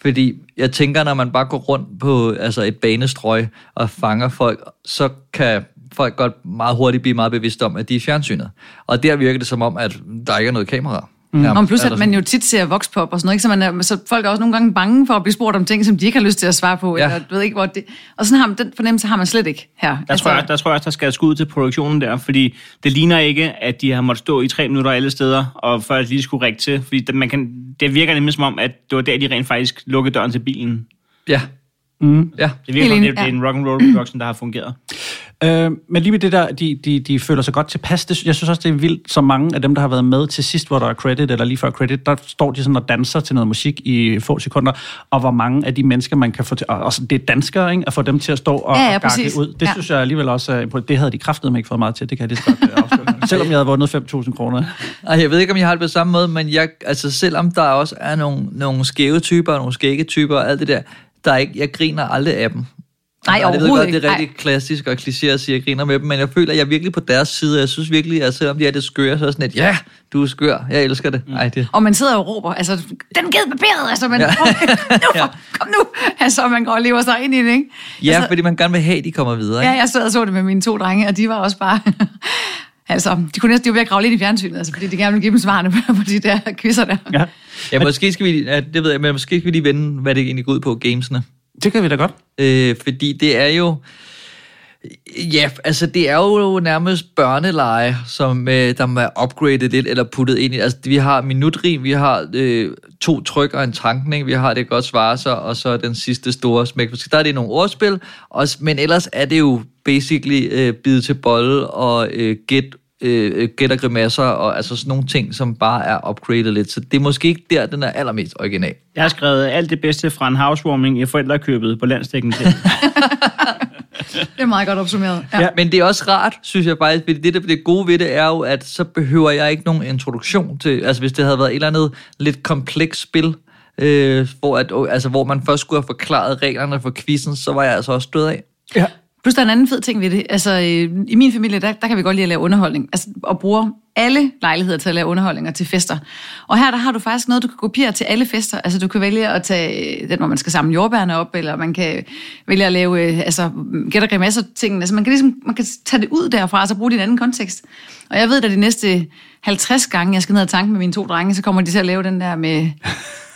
fordi jeg tænker, når man bare går rundt på altså, et banestrøg og fanger folk, så kan folk godt meget hurtigt blive meget bevidste om, at de er fjernsynet. Og der virker det som om, at der ikke er noget kamera. Mm. Og plus, at man jo tit ser voxpop og sådan noget, ikke? Så, man er, så folk er også nogle gange bange for at blive spurgt om ting, som de ikke har lyst til at svare på. Ja. Ja. Eller, du ved ikke, hvor det, og sådan har man, den fornemmelse har man slet ikke her. Der, tror jeg, der tror jeg også, der skal skud til produktionen der, fordi det ligner ikke, at de har måttet stå i tre minutter alle steder, og før de lige skulle række til. Fordi det, man kan, det virker nemlig som om, at det var der, de rent faktisk lukkede døren til bilen. Ja. Mm. Ja. Det virker som, Helt det, det er ja. en rock and roll production, der har fungeret. Øh, men lige med det der, de, de, de føler sig godt tilpas. Det, jeg synes også, det er vildt, så mange af dem, der har været med til sidst, hvor der er credit, eller lige før credit, der står de sådan og danser til noget musik i få sekunder, og hvor mange af de mennesker, man kan få til, og også det er danskere, ikke? at få dem til at stå og, Ja, ja, og gakke præcis. ud. Det Ja. synes jeg alligevel også. Det havde de kraftedeme ikke fået meget til, det kan jeg lige så godt øh, afsløre. [LAUGHS] Selvom jeg havde vundet 5.000 kroner. Ej, jeg ved ikke, om jeg har det på samme måde, men jeg, altså, selvom der også er nogle, nogle skæve typer, og nogle skægge typer og alt det der, der er ikke, jeg griner aldrig af dem. Nej, Og det ved jeg overhovedet godt, det er rigtig klassisk og kliché at sige, at jeg griner med dem, men jeg føler, at jeg er virkelig på deres side. Jeg synes virkelig, at selvom de er det skøre, så er sådan et, ja, du er skør, jeg elsker det. Ej, det. Og man sidder og råber, altså, den givet papiret, altså, man, Ja. [LAUGHS] ja. nu, kom nu, altså, man går og lever sig ind i det, ikke? Ja, altså, fordi man gerne vil have, at de kommer videre. Ja, Ikke? jeg sad og så det med mine to drenge, og de var også bare... [LAUGHS] Altså, de kunne næsten jo ved at grave lidt i fjernsynet, altså, fordi de gerne vil give dem svarene [LAUGHS] på de der quizzer der. Ja. Ja, måske skal vi, ja, det ved jeg, men måske skal vi lige vende, hvad det egentlig går ud på, gamesene. Det kan vi da godt. Øh, fordi det er jo... Ja, altså det er jo nærmest børneleje, som øh, der er upgradet lidt eller puttet ind i. Altså vi har minutrim, vi har øh, to tryk og en tankning, vi har det godt svare sig, og så den sidste store smæk. Der er det nogle ordspil, også, men ellers er det jo basically øh, bide til bolle og øh, gæt øh, gæt og grimasser, og altså sådan nogle ting, som bare er upgradet lidt. Så det er måske ikke der, den er allermest original. Jeg har skrevet alt det bedste fra en housewarming i forældrekøbet på landstækken til. [LAUGHS] Det er meget godt opsummeret. Ja. Ja. Men det er også rart, synes jeg faktisk, fordi det, der det gode ved det er jo, at så behøver jeg ikke nogen introduktion til, altså hvis det havde været et eller andet lidt komplekst spil, øh, hvor, at, altså, hvor man først skulle have forklaret reglerne for quizzen, så var jeg altså også stød af. Ja. Plus der er en anden fed ting ved det. Altså, øh, i min familie, der, der kan vi godt lide at lave underholdning. Altså, og bruge alle lejligheder til at lave underholdninger til fester. Og her der har du faktisk noget, du kan kopiere til alle fester. Altså, du kan vælge at tage øh, den, hvor man skal samle jordbærne op, eller man kan vælge at lave, øh, altså, gæt og grimasser ting. Altså, man kan ligesom, man kan tage det ud derfra, og så bruge det i en anden kontekst. Og jeg ved, at de næste 50 gange, jeg skal ned og tanke med mine to drenge, så kommer de til at lave den der med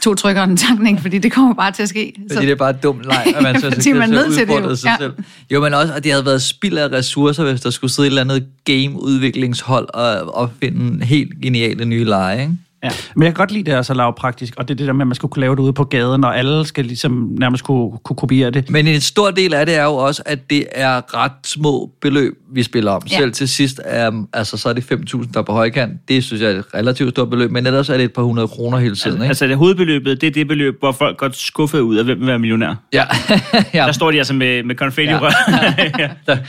to trykker og en tankning, fordi det kommer bare til at ske. Fordi det er bare et dumt leg, at man [LAUGHS] så skal man så nødt til det jo. sig Ja. selv. Jo, men også, at det havde været spild af ressourcer, hvis der skulle sidde et eller andet gameudviklingshold og opfinde helt geniale nye lege, ikke? Ja. Men jeg kan godt lide det er så lavpraktisk, og det er det der med, at man skulle kunne lave det ude på gaden, og alle skal ligesom nærmest kunne, kunne kopiere det. Men en stor del af det er jo også, at det er ret små beløb, vi spiller om. Ja. Selv til sidst, er, altså, så er det 5.000, der er på højkant. Det synes jeg er et relativt stort beløb, men ellers er det et par hundrede kroner hele tiden. Ikke? altså det hovedbeløbet, det er det beløb, hvor folk går skuffet ud af, hvem vil være millionær. Ja. [LAUGHS] ja. Der står de altså med, med konfetti Ja. ja. [LAUGHS]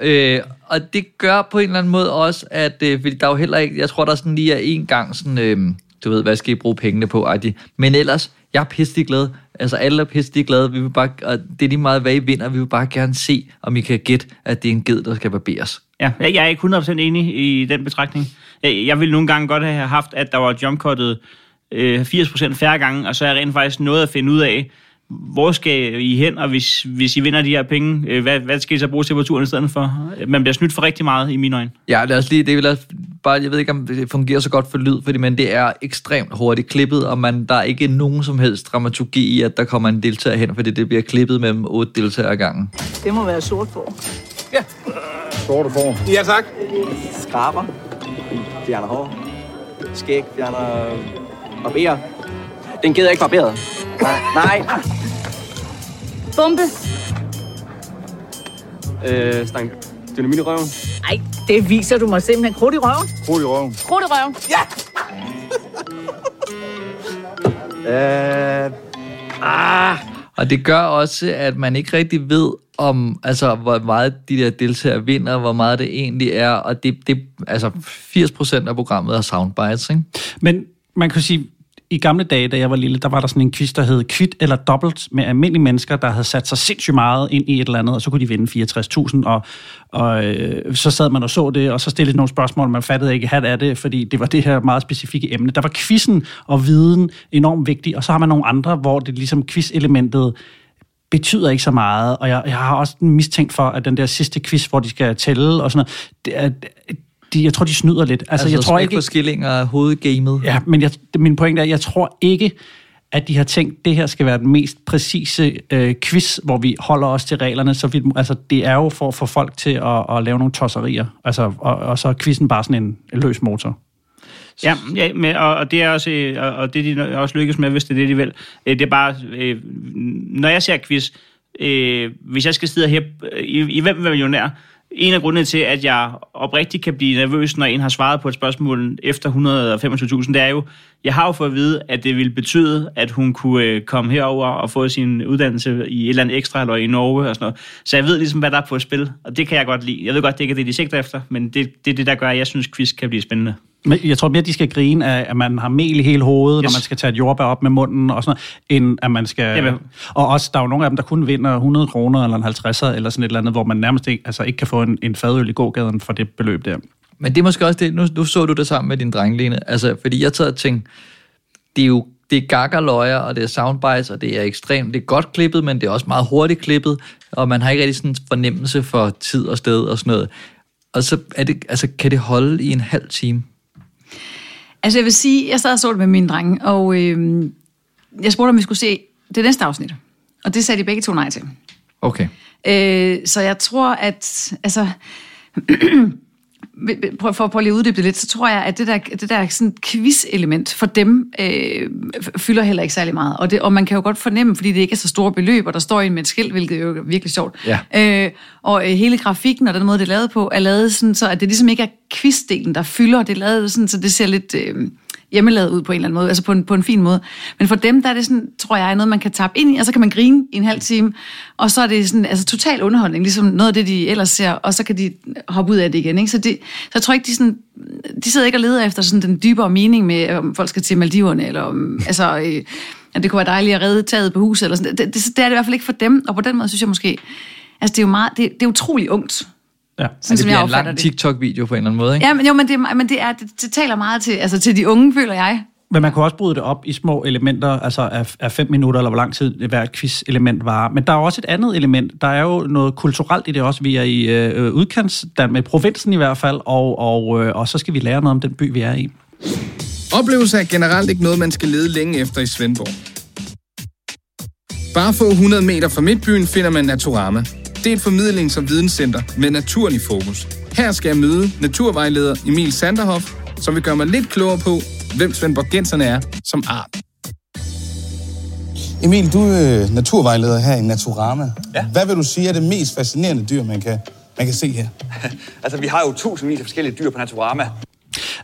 Øh, og det gør på en eller anden måde også, at øh, fordi der er jo heller ikke, jeg tror der sådan lige er en gang sådan, øh, du ved, hvad skal I bruge pengene på, Adi? men ellers, jeg er pisselig glad, altså alle er pisselig glade, vi vil bare, og det er lige meget, hvad I vinder, vi vil bare gerne se, om I kan gætte, at det er en ged, der skal barberes. Ja, jeg er ikke 100% enig i den betragtning. Jeg, jeg ville nogle gange godt have haft, at der var jumpcuttet øh, 80% færre gange, og så er jeg rent faktisk noget at finde ud af, hvor skal I hen, og hvis, hvis I vinder de her penge, øh, hvad, hvad skal I så bruge til på turen i stedet for? Man bliver snydt for rigtig meget i mine øjne. Ja, lad os lige, det vil bare, jeg ved ikke, om det fungerer så godt for lyd, fordi, men det er ekstremt hurtigt klippet, og man, der er ikke nogen som helst dramaturgi i, at der kommer en deltager hen, fordi det bliver klippet mellem otte deltagere ad gangen. Det må være sort for. Sorte får. Ja, tak. Skraber. Fjerner hår. Skæg. Fjerner barberer. Den gider ikke barberet. Nej. Nej. Bombe. Øh, stang. Dynamit i røven. Nej, det viser du mig simpelthen. Krudt i røven. Krudt i røven. Krudt i røven. Øh, ah. Og det gør også, at man ikke rigtig ved, om, altså, hvor meget de der deltagere vinder, hvor meget det egentlig er, og det, det altså 80% af programmet er soundbites, ikke? Men man kan sige, i gamle dage, da jeg var lille, der var der sådan en quiz, der hed Kvit eller Dobbelt, med almindelige mennesker, der havde sat sig sindssygt meget ind i et eller andet, og så kunne de vinde 64.000, og, og øh, så sad man og så det, og så stillede nogle spørgsmål, man fattede ikke, hvad er det, fordi det var det her meget specifikke emne. Der var quizzen og viden enormt vigtig, og så har man nogle andre, hvor det ligesom quiz-elementet betyder ikke så meget, og jeg, jeg har også mistænkt for, at den der sidste quiz, hvor de skal tælle og sådan noget, det er, de, jeg tror, de snyder lidt. Altså, jeg tror ikke... skillinger af hovedgamet. Ja, men jeg, min pointe er, jeg tror ikke, at de har tænkt, at det her skal være den mest præcise øh, quiz, hvor vi holder os til reglerne. Så vi, altså, det er jo for at få folk til at, at lave nogle tosserier. Altså, og, og så er quizzen bare sådan en, løs motor. Ja, ja med, og, og det er også, øh, og, og det de også lykkes med, hvis det er det, de vil. Øh, Det er bare, øh, når jeg ser quiz, øh, hvis jeg skal sidde her i, i Hvem vil millionær, en af grundene til, at jeg oprigtigt kan blive nervøs, når en har svaret på et spørgsmål efter 125.000, det er jo, jeg har jo fået at vide, at det ville betyde, at hun kunne øh, komme herover og få sin uddannelse i et eller andet ekstra, eller i Norge og sådan noget. Så jeg ved ligesom, hvad der er på spil, og det kan jeg godt lide. Jeg ved godt, det ikke er det, de sigter efter, men det, det er det, der gør, at jeg synes, quiz kan blive spændende. Men jeg tror mere, de skal grine af, at man har mel i hele hovedet, yes. Yes. når man skal tage et jordbær op med munden og sådan noget, end at man skal... Jamen. Og også, der er jo nogle af dem, der kun vinder 100 kroner eller en 50'er eller sådan et eller andet, hvor man nærmest ikke, altså ikke kan få en, en fadøl i gågaden for det beløb der. Men det er måske også det, nu, nu så du det sammen med din dreng, Lene. Altså, fordi jeg tager og tænkte, det er jo det er gakkerløjer, og det er soundbites, og det er ekstremt, det er godt klippet, men det er også meget hurtigt klippet, og man har ikke rigtig sådan en fornemmelse for tid og sted og sådan noget. Og så er det, altså, kan det holde i en halv time? Altså jeg vil sige, jeg sad og så det med mine drenge, og øh, jeg spurgte, om vi skulle se det næste afsnit. Og det sagde de begge to nej til. Okay. Øh, så jeg tror, at... Altså, [CLEARS THROAT] for, for, for at lige uddybe det lidt, så tror jeg, at det der, det der sådan quiz-element for dem øh, fylder heller ikke særlig meget. Og, det, og man kan jo godt fornemme, fordi det ikke er så store beløb, og der står en med et skilt, hvilket jo er virkelig sjovt. Ja. Øh, og øh, hele grafikken og den måde, det er lavet på, er lavet sådan, så at det ligesom ikke er quiz-delen, der fylder. Det er lavet sådan, så det ser lidt... Øh, hjemmelavet ud på en eller anden måde, altså på en, på en fin måde. Men for dem, der er det sådan, tror jeg, noget, man kan tappe ind i, og så kan man grine i en halv time, og så er det sådan, altså total underholdning, ligesom noget af det, de ellers ser, og så kan de hoppe ud af det igen. Ikke? Så, det, så jeg tror ikke, de, sådan, de sidder ikke og leder efter sådan den dybere mening med, om folk skal til Maldiverne, eller om, altså, øh, at det kunne være dejligt at redde taget på huset, eller sådan. Det, det, det er det i hvert fald ikke for dem, og på den måde synes jeg måske, altså det er jo meget, det, det er utroligt ungt, Ja. Sådan, det som bliver jeg en lang det. TikTok-video på en eller anden måde, ikke? Ja, men, jo, men, det, men det, er, det, det taler meget til, altså til de unge, føler jeg. Men man kunne også bryde det op i små elementer, altså af, af fem minutter, eller hvor lang tid hvert quiz-element var. Men der er også et andet element. Der er jo noget kulturelt i det også. Vi er i øh, udkants, der med provinsen i hvert fald, og, og, øh, og så skal vi lære noget om den by, vi er i. Oplevelse er generelt ikke noget, man skal lede længe efter i Svendborg. Bare få 100 meter fra midtbyen finder man Naturama. Det er et formidlings- og videnscenter med naturlig fokus. Her skal jeg møde naturvejleder Emil Sanderhoff, som vil gøre mig lidt klogere på, hvem Svendborgenserne er som art. Emil, du er øh, naturvejleder her i Naturama. Ja. Hvad vil du sige er det mest fascinerende dyr, man kan, man kan se her? [LAUGHS] altså, vi har jo tusindvis af forskellige dyr på Naturama.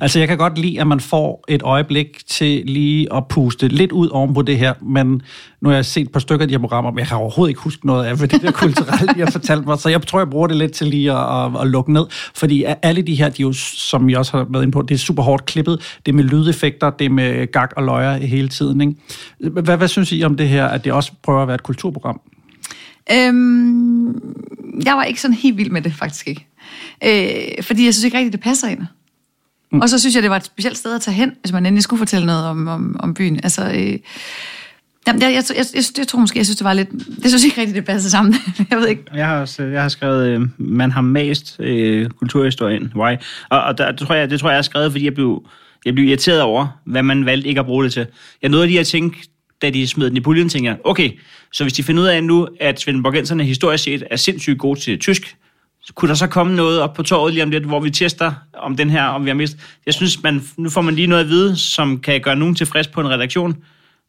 Altså, jeg kan godt lide, at man får et øjeblik til lige at puste lidt ud oven på det her, men nu har jeg set på stykker af de her programmer, men jeg kan overhovedet ikke huske noget af hvad det der kulturelle, de har fortalt mig, så jeg tror, jeg bruger det lidt til lige at, at, at lukke ned, fordi alle de her, de jo, som jeg også har været inde på, det er super hårdt klippet, det er med lydeffekter, det er med gag og løjer hele tiden, ikke? Hvad, hvad synes I om det her, at det også prøver at være et kulturprogram? Øhm, jeg var ikke sådan helt vild med det, faktisk ikke. Øh, fordi jeg synes ikke rigtigt, det passer ind. Mm. Og så synes jeg, det var et specielt sted at tage hen, hvis man endelig skulle fortælle noget om, om, om byen. Altså, øh, jamen, jeg, jeg, jeg, jeg, jeg tror måske, jeg synes, det var lidt... Det synes ikke rigtigt, det passer sammen. [LAUGHS] jeg ved ikke. Jeg har, også, øh, jeg har skrevet, øh, man har mast øh, kulturhistorien. Why? Og, og der, det, tror jeg, det tror jeg, jeg har skrevet, fordi jeg blev, jeg blev irriteret over, hvad man valgte ikke at bruge det til. Jeg nåede lige at tænke, da de smed den i puljen, tænker jeg, okay, så hvis de finder ud af nu, at Svendborgenserne historisk set er sindssygt gode til tysk, kunne der så komme noget op på torvet lige om lidt, hvor vi tester om den her, om vi har mistet. Jeg synes, man, nu får man lige noget at vide, som kan gøre nogen tilfreds på en redaktion,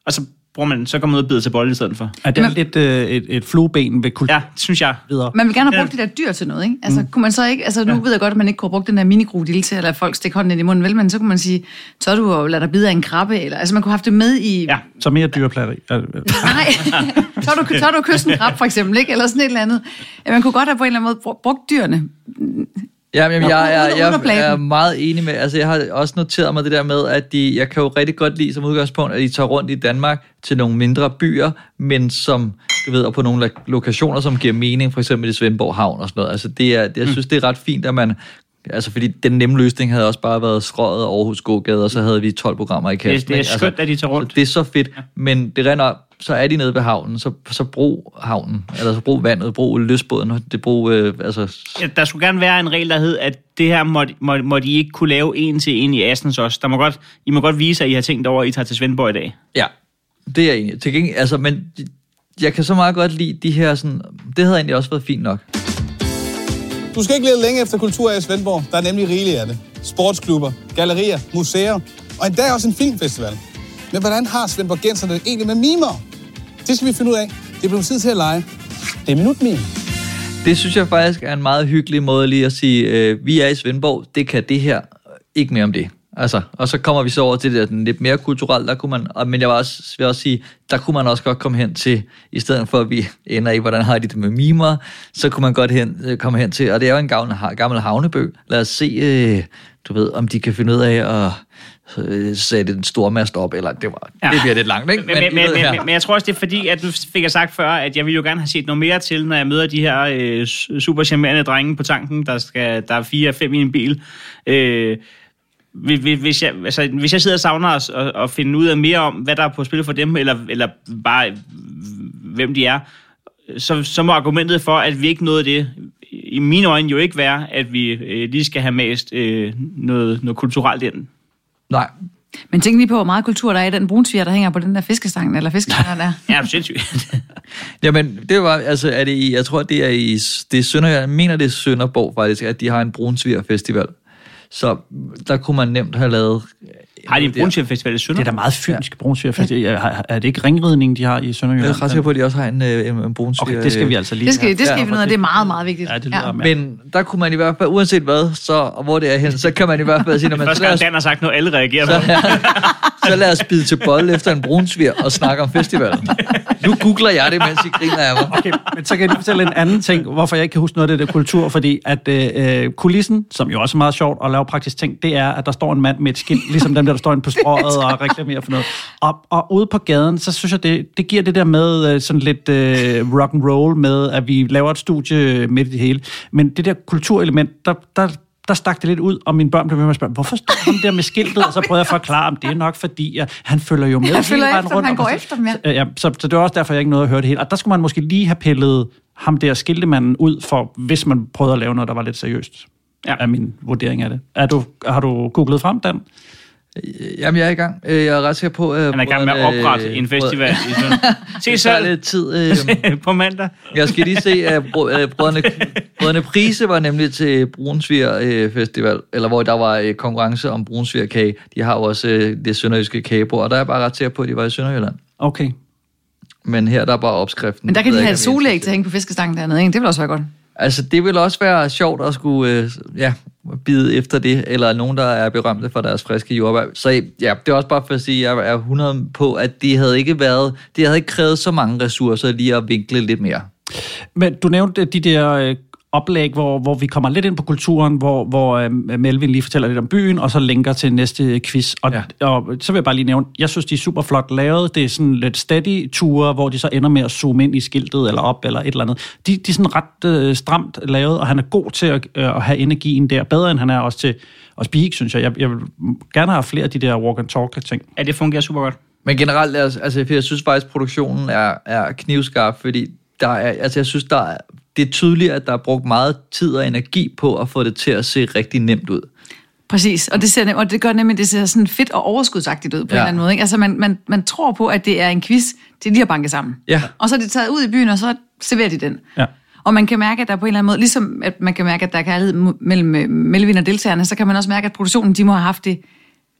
og så bruger man, så kommer noget bid til bolden i stedet for. Er det lidt øh, et, et flueben ved kultur? Ja, synes jeg. Videre. Man vil gerne have brugt ja. de der dyr til noget, ikke? Altså, mm. kunne man så ikke... Altså, nu ja. ved jeg godt, at man ikke kunne brugt den der minikrodil til at lade folk stikke hånden ind i munden, vel? Men så kunne man sige, så du og lade dig bide af en krabbe, eller... Altså, man kunne have haft det med i... Ja, så mere dyreplatteri. [LAUGHS] Nej, så du, så du kysse en krab, for eksempel, ikke? Eller sådan et eller andet. Ja, man kunne godt have på en eller anden måde brugt dyrene. Ja, men jeg, jeg, jeg, jeg, er meget enig med, altså jeg har også noteret mig det der med, at de, jeg kan jo rigtig godt lide som udgangspunkt, at de tager rundt i Danmark til nogle mindre byer, men som, du ved, og på nogle lo- lokationer, som giver mening, for eksempel i Svendborg Havn og sådan noget. Altså det er, det, jeg synes, det er ret fint, at man, altså fordi den nemme løsning havde også bare været strøget Aarhus Gågade, og så havde vi 12 programmer i kassen. Det, det er ikke? skønt, altså, at de tager rundt. Det er så fedt, men det render så er de nede ved havnen, så, så brug havnen, eller så brug vandet, brug løsbåden, det brug, øh, altså... Ja, der skulle gerne være en regel, der hed, at det her må, må, må de ikke kunne lave en til en i Assens også. Der må godt, I må godt vise, at I har tænkt over, at I tager til Svendborg i dag. Ja, det er i. Til gengæld, altså, men jeg kan så meget godt lide de her sådan, det havde egentlig også været fint nok. Du skal ikke lede længe efter kultur i Svendborg. Der er nemlig rigeligt af det. Sportsklubber, gallerier, museer og endda også en filmfestival. Men hvordan har Svendborgenserne det egentlig med mimer? Det skal vi finde ud af. Det bliver tid til at lege. Det er minutmime. Det synes jeg faktisk er en meget hyggelig måde lige at sige, øh, vi er i Svendborg, det kan det her, ikke mere om det. Altså, og så kommer vi så over til det der den lidt mere kulturelt, der kunne man, og, men jeg vil også, vil også sige, der kunne man også godt komme hen til, i stedet for at vi ender i, hvordan har de det med mimer, så kunne man godt hen, øh, komme hen til, og det er jo en gammel, gammel havnebø, lad os se, øh, du ved, om de kan finde ud af at øh, sætte en stor mast op, eller det, var, ja. det bliver lidt langt, ikke? Men, men, men, her. men, men jeg tror også, det er fordi, at nu fik jeg sagt før, at jeg vil jo gerne have set noget mere til, når jeg møder de her øh, super charmerende drenge på tanken, der, skal, der er fire og fem i en bil. Øh, hvis jeg, altså, hvis jeg sidder og savner os og, og finde ud af mere om, hvad der er på spil for dem, eller, eller bare hvem de er, så, så må argumentet for, at vi ikke nåede det i mine øjne jo ikke være, at vi øh, lige skal have mast øh, noget, noget kulturelt ind. Nej. Men tænk lige på, hvor meget kultur der er i den brunsviger, der hænger på den der fiskestang, eller fiskestang der. Ja, det er sindssygt. [LAUGHS] Jamen, det var, altså, er det i, jeg tror, det er i, det er Sønder, jeg mener, det er Sønderborg faktisk, at de har en brunsviger festival. Så der kunne man nemt have lavet... Har de en brunsviger-festival i Det Sønder? er da meget fynsk, brunsviger. Er, er det ikke ringridning, de har i Jeg Sønderjylland? er ret sikker på, at de også har en, øh, en, en brunsviger. Okay, det skal vi altså lige Det skal, det skal Ja, vi finde ud af, det er meget, meget vigtigt. Ja, det lyder ja. Men der kunne man i hvert fald, uanset hvad, så, og hvor det er hen, så kan man i hvert fald sige, når man [LAUGHS] Første gang Dan har sagt noget, alle reagerer på. [LAUGHS] så lad os bide til bold efter en brunsviger og snakke om festivalen. Nu googler jeg det, mens I griner af mig. Okay, men så kan jeg lige fortælle en anden ting, hvorfor jeg ikke kan huske noget af det der kultur, fordi at øh, kulissen, som jo også er meget sjovt at lave praktisk ting, det er, at der står en mand med et skilt, ligesom dem der, står inde på strået og [LAUGHS] reklamerer for noget. Og, og ude på gaden, så synes jeg, det, det giver det der med øh, sådan lidt øh, rock and roll med, at vi laver et studie midt i det hele. Men det der kulturelement, der, der der stak det lidt ud, og mine børn blev ved med at spørge, hvorfor står han der med skiltet? Og så prøvede jeg at forklare, om det er nok fordi, at han følger jo med Han hele vejen efter rundt. han går så- efter dem, ja. Øh, Ja, så, så det var også derfor, jeg ikke nåede at høre det hele. Og der skulle man måske lige have pillet ham der skiltemanden ud, for hvis man prøvede at lave noget, der var lidt seriøst. Ja. Er min vurdering af det. Er du, har du googlet frem, Dan? Jamen, jeg er i gang. Øh, Jeg er ret sikker på... Han er i gang med at oprette en festival i Sønder. [LAUGHS] Se selv lidt tid. Øh, [LAUGHS] på mandag. jeg skal lige se, at øh, brødrene, brødrene Prise var nemlig til Brunsviger øh, Festival, eller hvor der var øh, konkurrence om Brunsviger kage. De har jo også øh, det sønderjyske kagebord, og der er jeg bare ret sikker på, at de var i Sønderjylland. Okay. Men her der er bare opskriften. Men der kan de have et solæg til at hænge på fiskestangen dernede, ikke? Det vil også være godt. Altså, det vil også være sjovt at skulle øh, ja, bide efter det, eller nogen, der er berømte for deres friske jordbær. Så ja, det er også bare for at sige, at jeg er 100 på, at det havde ikke været, det havde ikke krævet så mange ressourcer lige at vinkle lidt mere. Men du nævnte de der øh, oplæg, hvor, hvor vi kommer lidt ind på kulturen, hvor, hvor øh, Melvin lige fortæller lidt om byen, og så linker til næste quiz. Og, ja. og så vil jeg bare lige nævne, jeg synes, de er super flot lavet. Det er sådan lidt steady ture, hvor de så ender med at zoome ind i skiltet, eller op, eller et eller andet. De, de er sådan ret øh, stramt lavet, og han er god til at, øh, at have energien der. Bedre end han er også til at speak, synes jeg. Jeg, jeg vil gerne have flere af de der walk and talk ting. Ja, det fungerer super godt. Men generelt, altså, altså, jeg synes faktisk, at produktionen er, er knivskarp, fordi der er, altså, jeg synes, der er, det er tydeligt, at der er brugt meget tid og energi på at få det til at se rigtig nemt ud. Præcis, og det, ser, nem- og det gør nemlig, det ser sådan fedt og overskudsagtigt ud på ja. en eller anden måde. Ikke? Altså man, man, man tror på, at det er en quiz, det lige at banke sammen. Ja. Og så er det taget ud i byen, og så serverer de den. Ja. Og man kan mærke, at der på en eller anden måde, ligesom at man kan mærke, at der er kærlighed mellem øh, Melvin og deltagerne, så kan man også mærke, at produktionen, de må have haft det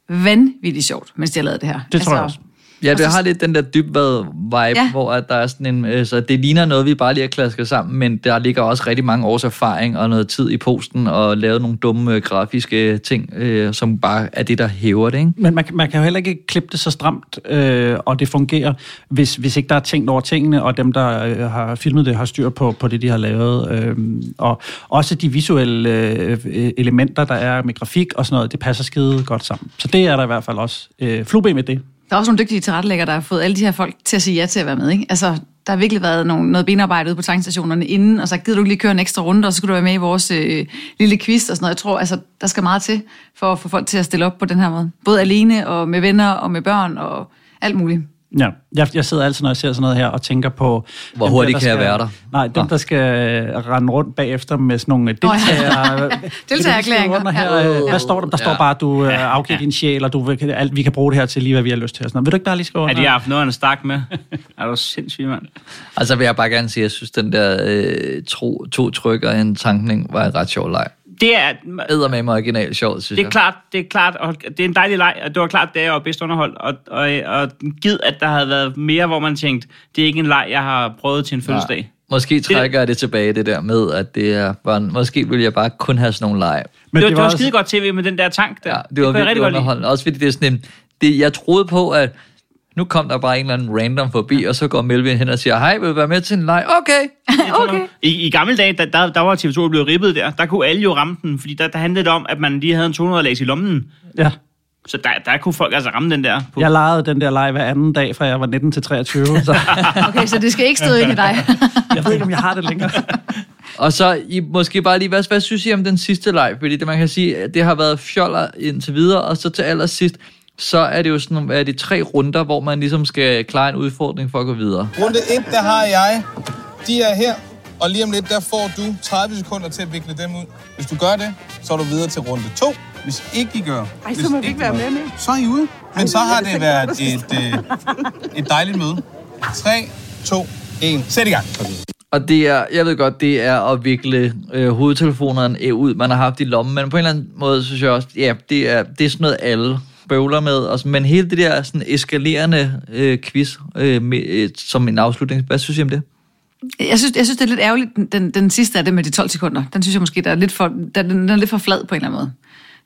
vanvittigt sjovt, mens de har lavet det her. Det tror jeg også. Ja, det så- har lidt den der dybvad-vibe, Ja. ja. hvor at der er sådan en... Øh, så det ligner noget, vi bare lige har klasket sammen, men der ligger også rigtig mange års erfaring og noget tid i posten og lavet nogle dumme øh, grafiske ting, øh, som bare er det, der hæver det, ikke? Men man, kan- man kan jo heller ikke klippe det så stramt, øh, og det fungerer, hvis, hvis ikke der er tænkt over tingene, og dem, der øh, har filmet det, har styr på, på det, de har lavet. Øh, og også de visuelle øh, elementer, der er med grafik og sådan noget, det passer skide godt sammen. Så det er der i hvert fald også. Øh, Flueben med det. Der er også nogle dygtige tilrettelæggere, der har fået alle de her folk til at sige ja til at være med. Ikke? Altså, der har virkelig været nogle, noget benarbejde ude på tankstationerne inden, og så gider du ikke lige køre en ekstra runde, og så skulle du være med i vores øh, lille quiz og sådan noget. Jeg tror, altså, der skal meget til for at få folk til at stille op på den her måde. Både alene og med venner og med børn og alt muligt. Ja, jeg, jeg sidder altid, når jeg ser sådan noget her, og tænker på... Hvor dem hurtigt der, kan jeg skal- være der? Nej, dem, der skal rende rundt bagefter med sådan nogle deltager... [LAUGHS] Deltagererklæringer. Under her, øh, hvad står der? Der står Ja. bare, at du øh, afgiver din sjæl, og du, alt, vi kan bruge det her til lige, hvad vi har lyst til. Og sådan noget. Vil du ikke bare lige skrive under? de har haft noget, han stak med. [LAUGHS] Er du sindssyg, mand? Altså vil jeg bare gerne sige, at jeg synes, den der øh, tro, to tryk og en tankning var en ret sjov leg. Det er, Æder med mig original sjov, synes det er jeg. klart, det er klart, og det er en dejlig leg, og det var klart, det er jo bedst underholdt, og, og, og givet, at der havde været mere, hvor man tænkte, det er ikke en leg, jeg har prøvet til en fødselsdag. Måske trækker jeg det tilbage, det der med, at det er bare, måske vil jeg bare kun have sådan nogle lege. Men det, var, det var, skide godt tv med den der tank der. Ja, det var kunne jeg virkelig underholdende. Også fordi det er sådan en, det, jeg troede på, at nu kom der bare en eller anden random forbi, og så går Melvin hen og siger, hej, vil du være med til en leg? Okay. [LAUGHS] okay. I, I gamle dage, der, der, der var TV2 blevet ribbet der, der kunne alle jo ramme den, fordi der, der handlede det om, at man lige havde en 200 lags i lommen. Ja. Så der, der kunne folk altså ramme den der. På. Jeg legede den der leg hver anden dag, fra jeg var 19 til 23. Så [LAUGHS] Okay, så det skal ikke stå ind i dig. [LAUGHS] jeg ved ikke, om jeg har det længere. Og så I, måske bare lige, hvad, hvad synes I om den sidste leg? Fordi det, man kan sige, det har været fjoller indtil videre, og så til allersidst, så er det jo sådan, er det tre runder, hvor man ligesom skal klare en udfordring for at gå videre. Runde 1, der har jeg. De er her. og lige om lidt, der får du 30 sekunder til at vikle dem ud. Hvis du gør det, så er du videre til runde 2. Hvis ikke I gør... Ej, så må vi ikke være med mere. Så er I ude. Men så har det været et, øh, [LAUGHS] et dejligt møde. 3, 2, 1. Sæt i gang. Og det er, jeg ved godt, det er at vikle øh, hovedtelefonerne øh, ud, man har haft i lommen, men på en eller anden måde, synes jeg også, ja, det er, det er sådan noget, alle bøvler med. Og, men hele det der sådan eskalerende øh, quiz øh, med, øh, som en afslutning, hvad synes I om det? Jeg synes, jeg synes, det er lidt ærgerligt, den, den, sidste af det med de 12 sekunder. Den synes jeg måske, der er lidt for, der, den, den er lidt for flad på en eller anden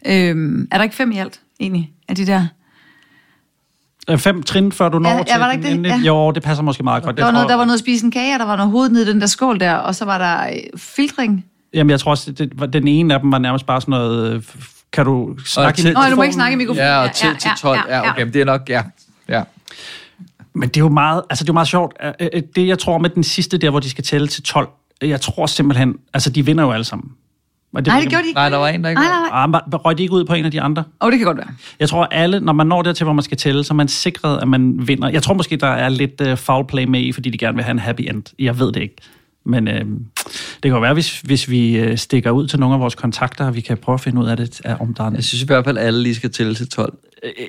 måde. Øhm, er der ikke fem i alt, egentlig, af de der? Øh, Fem trin, før du når Ja, ja, til var der ikke den det? Ja. Jo, det passer måske meget godt. Der var, noget, der var noget at spise en kage, og der var noget hoved nede i den der skål der, og så var der øh, filtring. Jamen, jeg tror også, det, var- den ene af dem var nærmest bare sådan noget... øh, Kan du snakke til- i Nå, du må ikke mikrofonen? snakke i mikrofonen. Ja, og til, til 12, ja, okay, men det er nok, ja. ja. Men det er jo meget, altså det er jo meget sjovt. Øh, øh, Det, jeg tror med den sidste der, hvor de skal tælle til 12, jeg tror simpelthen, altså de vinder jo alle sammen. Og Nej, det gjorde de ikke. Nej, der var en, der ikke Nej, nej, nej. Ah, røg de ikke ud på en af de andre? Åh, oh, det kan godt være. Jeg tror, alle, når man når dertil, hvor man skal tælle, så er man sikret, at man vinder. Jeg tror måske, der er lidt uh, foul play med i, fordi de gerne vil have en happy end. Jeg ved det ikke. Men øh, det kan jo være, hvis, hvis vi øh, stikker ud til nogle af vores kontakter, og vi kan prøve at finde ud af det, om der er Jeg synes i hvert fald, at alle lige skal tælle til 12.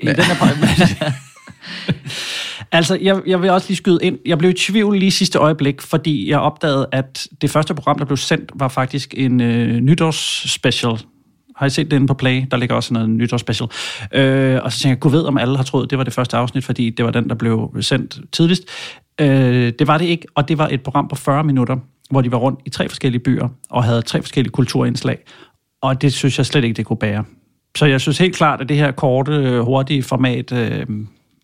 i den her [LAUGHS] Altså, jeg, jeg vil også lige skyde ind. Jeg blev i tvivl lige sidste øjeblik, fordi jeg opdagede, at det første program, der blev sendt, var faktisk en øh, nytårsspecial. Har I set den på Play? Der ligger også noget nytårsspecial. Øh, og så tænker jeg, gud ved, om alle har troet, det var det første afsnit, fordi det var den, der blev sendt tidligst. Øh, det var det ikke, og det var et program på 40 minutter, hvor de var rundt i tre forskellige byer, og havde tre forskellige kulturindslag. Og det synes jeg slet ikke, det kunne bære. Så jeg synes helt klart, at det her korte, øh, hurtige format øh,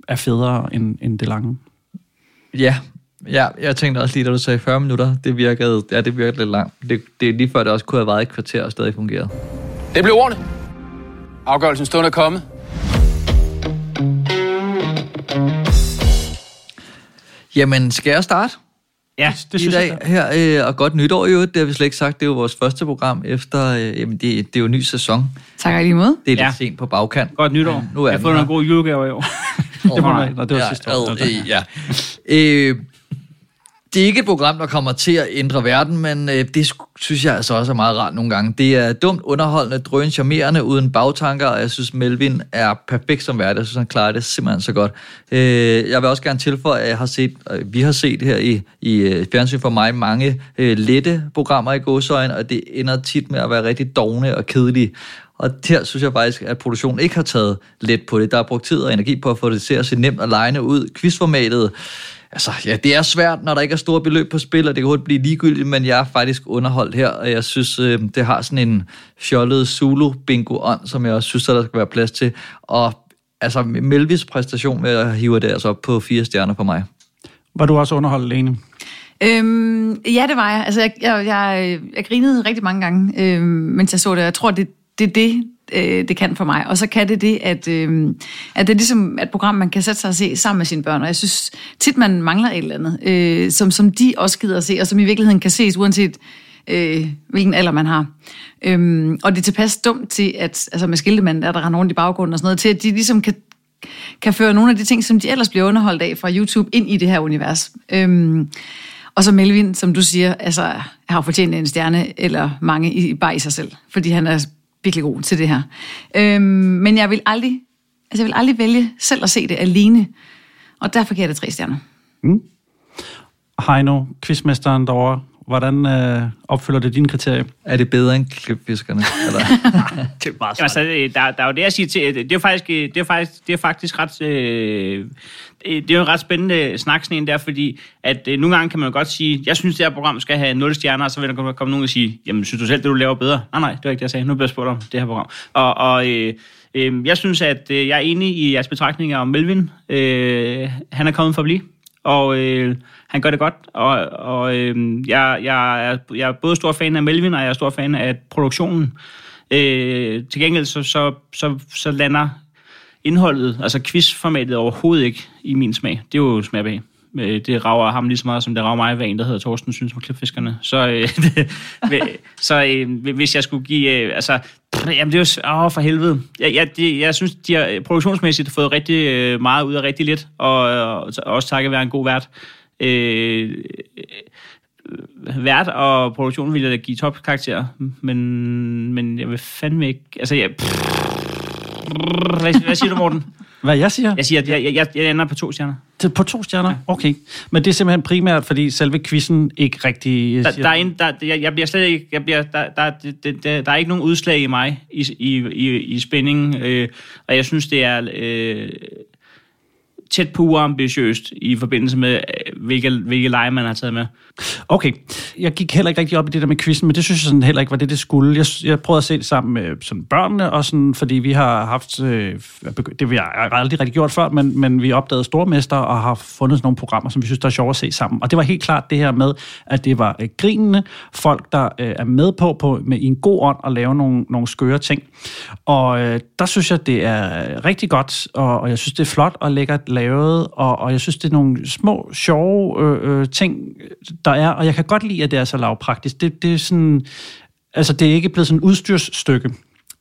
er federe end, end det lange. Ja, ja, jeg tænkte også lige, da du sagde 40 minutter, det virkede, ja, det virkede lidt langt. Det, det er lige før, det også kunne have været et kvarter og stadig fungeret. Det blev ordene. Afgørelsen stund er kommet. Jamen, skal jeg starte? Ja, det I synes dag jeg. her, øh, og godt nytår jo, det har vi slet ikke sagt, det er jo vores første program efter, øh, jamen det, det er jo en ny sæson. Tak lige måde. Det er lidt Ja. sent på bagkant. Godt nytår. Nu er jeg har fået nogle gode julegaver i år. [LAUGHS] Det man, og det var ja, sidste år. øh, ja. Øh, det er ikke et program, der kommer til at ændre verden, men øh, det synes jeg altså også er meget rart nogle gange. Det er dumt, underholdende, drøn, charmerende, uden bagtanker, og jeg synes, Melvin er perfekt som vært. Jeg synes, han klarer det simpelthen så godt. Øh, jeg vil også gerne tilføje, at jeg har set, øh, vi har set her i, i øh, fjernsyn for mig mange øh, lette programmer i godsøjen, og det ender tit med at være rigtig dogne og kedelige. Og her synes jeg faktisk, at produktionen ikke har taget let på det. Der er brugt tid og energi på at få det til at se nemt og lejende ud. Quizformatet, altså ja, det er svært, når der ikke er store beløb på spil, og det kan hurtigt blive ligegyldigt, men jeg er faktisk underholdt her, og jeg synes, øh, det har sådan en fjollet Zulu-bingo-ånd, som jeg også synes, at der skal være plads til. Og altså, Melvis præstation med at hive det altså op på fire stjerner for mig. Var du også underholdt, Lene? Øhm, ja, det var jeg. Altså, jeg, jeg, jeg, jeg grinede rigtig mange gange, øhm, mens jeg så det. Jeg tror, det det, er det, øh, det kan for mig. Og så kan det det, at, øh, at det er ligesom et program, man kan sætte sig og se sammen med sine børn. Og jeg synes tit, man mangler et eller andet, øh, som, som de også gider at se, og som i virkeligheden kan ses, uanset øh, hvilken alder man har. Øhm, og det er tilpas dumt til, at altså med skiltemanden, der, der render rundt i baggrunden og sådan noget, til at de ligesom kan kan føre nogle af de ting, som de ellers bliver underholdt af fra YouTube, ind i det her univers. Øhm, og så Melvin, som du siger, altså, har fortjent en stjerne, eller mange i, bare i sig selv, fordi han er virkelig god til det her. Øhm, men jeg vil aldrig, altså jeg vil aldrig vælge selv at se det alene, og derfor giver jeg det tre stjerner. Mm. Heino, quizmesteren derovre, hvordan øh, opfylder det dine kriterier? Er det bedre end klipfiskerne? [LAUGHS] Eller? det er bare Jamen, altså, øh, der, der er jo det at sige til, det er faktisk, øh, det er faktisk, det er faktisk ret, øh, det er jo en ret spændende snak, sådan en der, fordi at øh, nogle gange kan man jo godt sige, jeg synes, det her program skal have 0 stjerner, og så vil der komme, komme nogen og sige, jamen, synes du selv, det du laver bedre? Nej, nej, det var ikke det, jeg sagde. Nu bliver jeg spurgt om det her program. Og, og øh, øh, jeg synes, at øh, jeg er enig i jeres betragtninger om Melvin. Øh, han er kommet for at blive, og øh, han gør det godt, og, og øh, jeg, jeg, er, jeg er både stor fan af Melvin, og jeg er stor fan af produktionen. Øh, til gengæld så, så, så, så lander indholdet, altså quizformatet overhovedet ikke i min smag. Det er jo smagbehag øh, Det rager ham lige så meget, som det rager mig, hvad en, der hedder Thorsten, synes om klipfiskerne. Så, øh, [LAUGHS] det, så øh, hvis jeg skulle give... Øh, altså, jamen det er jo... Åh, for helvede. Jeg, jeg, det, jeg synes, de har øh, produktionsmæssigt fået rigtig øh, meget ud af rigtig lidt, og, og også takket være en god vært. Øh, øh, vært og produktion ville jeg da give topkarakter, men, men jeg vil fandme ikke... Altså, jeg, hvad, hvad siger du, Morten? Hvad jeg siger? Jeg siger, at jeg, jeg, jeg, jeg ender på to stjerner. På to stjerner? Okay. Men det er simpelthen primært, fordi selve quizzen ikke rigtig... Der, siger- der er en, der, jeg, jeg bliver slet ikke, jeg bliver, der, der, det, der, der er ikke nogen udslag i mig i, i, i, i spændingen, øh, og jeg synes, det er øh, tæt på uambitiøst i forbindelse med, øh, hvilke, hvilke lege man har taget med. Okay. Jeg gik heller ikke rigtig op i det der med quizzen, men det synes jeg sådan heller ikke var det, det skulle. Jeg, jeg prøvede at se det sammen med sådan børnene, og sådan, fordi vi har haft, øh, det har jeg aldrig rigtig gjort før, men, men vi opdagede stormester og har fundet sådan nogle programmer, som vi synes, der er sjovt at se sammen. Og det var helt klart det her med, at det var øh, grinende folk, der øh, er med på, på med i en god ånd at lave nogle, nogle skøre ting. Og øh, der synes jeg, det er rigtig godt, og, og jeg synes, det er flot og lækkert lavet, og, og jeg synes, det er nogle små, sjove øh, øh, ting, der er, og jeg kan godt lide, at det er så lavpraktisk. Det, det er sådan, altså det er ikke blevet sådan et udstyrsstykke.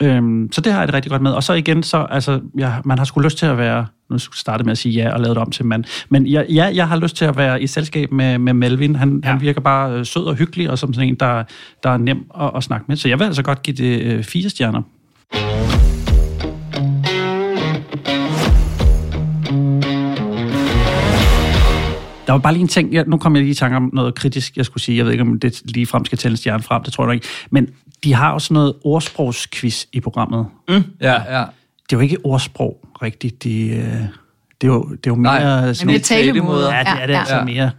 Øhm, så det har jeg det rigtig godt med. Og så igen, så, altså, ja, man har sgu lyst til at være, nu startede med at sige ja og lave det om til mand, men ja, ja, jeg har lyst til at være i selskab med, med Melvin. Han, ja. han virker bare øh, sød og hyggelig, og som sådan en, der, der er nem at, at snakke med. Så jeg vil altså godt give det øh, fire stjerner. Der var bare lige en ting, jeg, nu kom jeg lige i tanke om noget kritisk, jeg skulle sige. Jeg ved ikke, om det lige frem skal tælle en stjerne frem, det tror jeg ikke. Men de har jo sådan noget ordsprogsquiz i programmet. Mm. Ja, ja. Det er jo ikke ordsprog rigtigt. De, øh, det, er jo, det er jo mere... Nej, sådan mere talemåder. Ja, det er det Ja, altså ja. mere.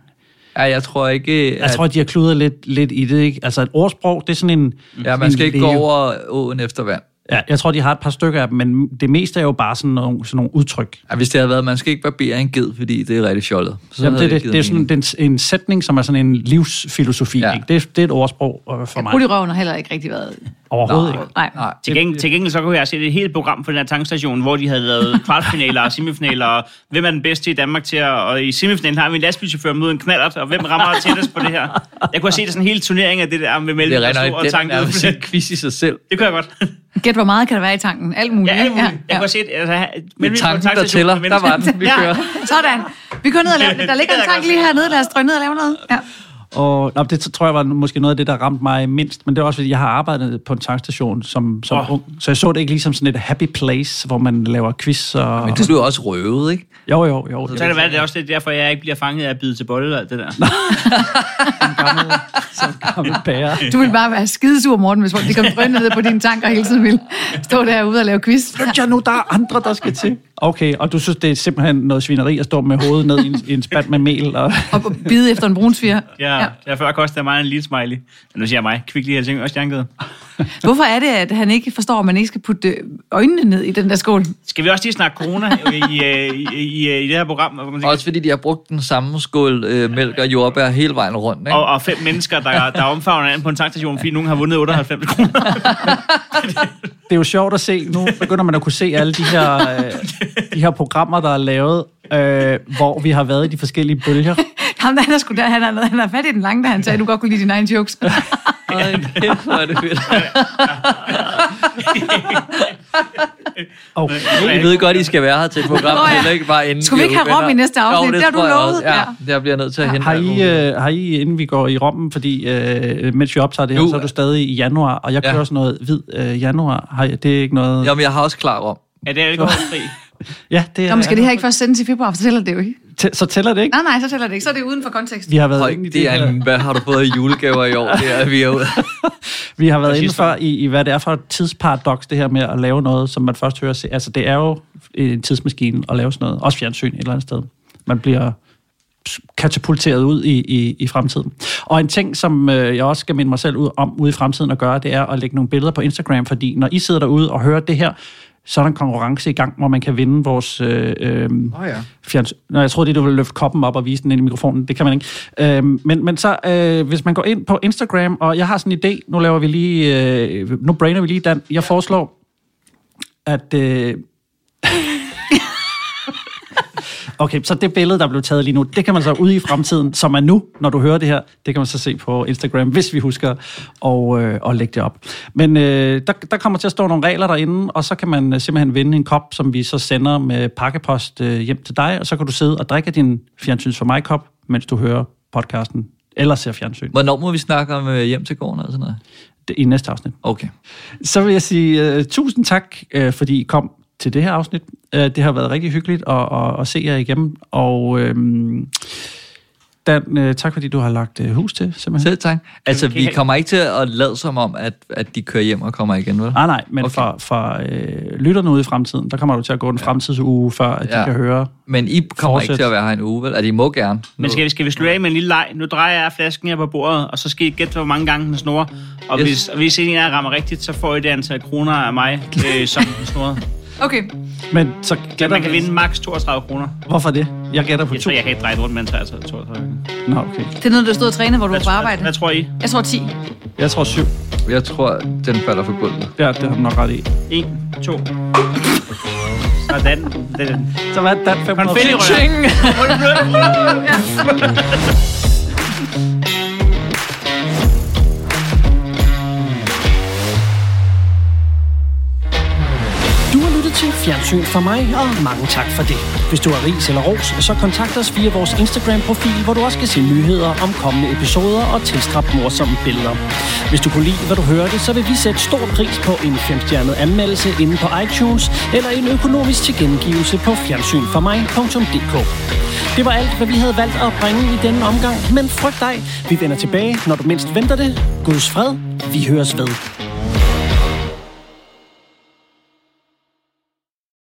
Ja, jeg tror ikke... Jeg tror, at de har kludret lidt, lidt i det, ikke? Altså et ordsprog, det er sådan en... Ja, man en skal ikke gå leve- over åen efter vand. Ja, jeg tror, de har et par stykker af dem, men det meste er jo bare sådan nogle, sådan nogle udtryk. Ja, hvis det havde været, man skal ikke barbere en ged, fordi det er rigtig fjollet. Så Jamen, det, det, givet det er sådan det er en sætning, som er sådan en livsfilosofi. Ja. Ikke? Det, er, det er et ordsprog øh, for mig. Krudt i røven har heller ikke rigtig været... Overhovedet Nej. ikke. Nej. Nej. Til gengæld, til gengæld så kunne jeg se et helt program for den her tankstation, hvor de havde lavet [LAUGHS] kvartfinaler og semifinaler, og hvem er den bedste i Danmark til at... Og i semifinalen har vi en lastbilchauffør mod en knallert, og hvem rammer tættest på det her? Jeg kunne have set sådan en hel turnering af det der med Melvin, er stod og rent tankede. nok, det er en quiz i sig selv. Det kunne jeg godt. Gæt, hvor meget kan der være i tanken? Alt muligt. Ja, alt muligt. Jeg kunne have set... Altså, en tanken, der tæller. med Der var den. Vi [LAUGHS] ja. kører. Sådan. Vi kører ned og laver det. Der ligger en tank lige hernede. Lad os drøne ned og lave noget. Ja. Og nå, det tror jeg var måske noget af det, der ramte mig mindst. Men det er også, fordi jeg har arbejdet på en tankstation som, som oh. ung. Så jeg så det ikke ligesom sådan et happy place, hvor man laver quiz. Og... Men du blev også røvet, ikke? Jo, jo, jo. Så kan det være, det er også lidt derfor, jeg ikke bliver fanget af at bide til bolle alt det der. [LAUGHS] gammel bære. Du vil bare være skidesur, Morten, hvis folk de kom ned på dine tanker hele tiden vil stå derude og lave quiz. Flyt jer nu, der er andre, der skal til. Okay, og du synes, det er simpelthen noget svineri at stå med hovedet ned i en, i en spand med mel? Og... Og bide efter en brunsviger. Ja, ja. jeg før kostede mig en lille smiley. Men nu siger jeg mig, kvickly Helsingør Stjernkede. [LAUGHS] Hvorfor er det, at han ikke forstår, at man ikke skal putte øjnene ned i den der skål? Skal vi også lige snakke corona i, øh, i, i, i, i det her program? Hvor man tænker, Også fordi de har brugt den samme skål øh, mælk og jordbær hele vejen rundt, ikke? og, og fem mennesker, der, der omfavner hinanden på en tankstation, fordi nogen har vundet 98 kroner. [LAUGHS] Det er jo sjovt at se. Nu begynder man at kunne se alle de her, øh, de her programmer, der er lavet, øh, hvor vi har været i de forskellige bølger. Ham der, han er, sgu der, han er, han er fat i den lange, da han sagde, du godt kunne lide dine egne jokes. [LAUGHS] Ej, kæft, hvor er det fedt. Okay. Jeg ved godt, I skal være her til et program, Nå ja. heller ikke bare inden Skulle vi ikke have rom i næste afsnit? Jo, Det har du lovet. Ja, Ja. det bliver jeg nødt til at hente. Har I, øh, har I, inden vi går i Rommen, fordi øh, mens vi optager det her, Nu- så er du stadig i januar, og jeg Ja. kører sådan noget hvid øh, januar. Har I, det er ikke noget... Jamen, jeg har også klar om. Ja, det er alkoholfri. Ja, det er... Nå, men skal det her ikke først sendes i februar, så tæller det jo ikke. Tæ- Så tæller det ikke? Nej, nej, så tæller det ikke. Så er det uden for kontekst. Vi har været Høj, inde i det er en, hvad har du fået i julegaver i år? Det er vi er ude. [LAUGHS] Vi har været inde før i, i, hvad det er for et tidsparadoks, det her med at lave noget, som man først hører. se- Altså, det er jo en tidsmaskine at lave sådan noget. Også fjernsyn et eller andet sted. Man bliver katapulteret ud i, i, i fremtiden. Og en ting, som øh, jeg også skal minde mig selv ud om ude i fremtiden at gøre, det er at lægge nogle billeder på Instagram, fordi når I sidder derude og hører det her, så er der en konkurrence i gang, hvor man kan vinde vores øh, øh, Åh ja. fjernsyn. Nå, jeg troede, det du ville løfte koppen op og vise den ind i mikrofonen. Det kan man ikke. Øhm, men, men så, øh, hvis man går ind på Instagram, og jeg har sådan en idé, nu laver vi lige, øh, nu brainer vi lige, Dan. Jeg foreslår, at... Øh, [LAUGHS] Okay, så det billede, der blev taget lige nu, det kan man så ude i fremtiden, som er nu, når du hører det her, det kan man så se på Instagram, hvis vi husker at, øh, at lægge det op. Men øh, der, der kommer til at stå nogle regler derinde, og så kan man øh, simpelthen vinde en kop, som vi så sender med pakkepost øh, hjem til dig, og så kan du sidde og drikke din fjernsyns for mig kop, mens du hører podcasten eller ser fjernsyn. Hvornår må vi snakke om øh, hjem til gården og sådan noget? I næste afsnit. Okay. Så vil jeg sige uh, tusind tak, uh, fordi I kom til det her afsnit. Uh, det har været rigtig hyggeligt at, at, at se jer igennem. Og uh, Dan, uh, tak fordi du har lagt uh, hus til, simpelthen. Selv tak. Altså, vi kommer ikke til at lade som om, at, at de kører hjem og kommer igen, vel? Nej, nej, men okay. for, for øh, lytterne ude i fremtiden, der kommer du til at gå en fremtidsuge, før at de Ja. kan høre. Men I kommer Fortsæt. ikke til at være her en uge, vel? Altså, I må gerne. Men skal vi, skal vi slutte af med en lille leg? Nu drejer jeg flasken her på bordet, og så skal I gætte, hvor mange gange den snurrer. Og Yes. hvis, og hvis en af jer rammer rigtigt, så får I det antal kroner af mig, øh, som den snurrede. Okay. Men så gætter Man kan vi- vinde maks 32 kroner. Hvorfor det? Jeg gætter på Jeg to. tror, jeg kan ikke dreje det rundt, mens jeg tager 32. Nå, okay. Det er noget, du stod og træne, hvor du var på arbejde. Hvad tror I? Jeg tror 10. Jeg tror syv. Jeg tror, den falder for gulvet. Ja, det har du nok ret i. 1, 2. Sådan. Den. Så hvad er Dan 500? Konfetti Du [LAUGHS] Fjernsyn for mig, og mange tak for det. Hvis du har ris eller ros, så kontakt os via vores Instagram-profil, hvor du også kan se nyheder om kommende episoder og tilstrap morsomme billeder. Hvis du kunne lide, hvad du hørte, så vil vi sætte stor pris på en femstjernet anmeldelse inde på iTunes, eller en økonomisk tilgengivelse på fjernsynformig.dk. Det var alt, hvad vi havde valgt at bringe i denne omgang, men frygt dig, vi vender tilbage, når du mindst venter det. Guds fred, vi høres ved.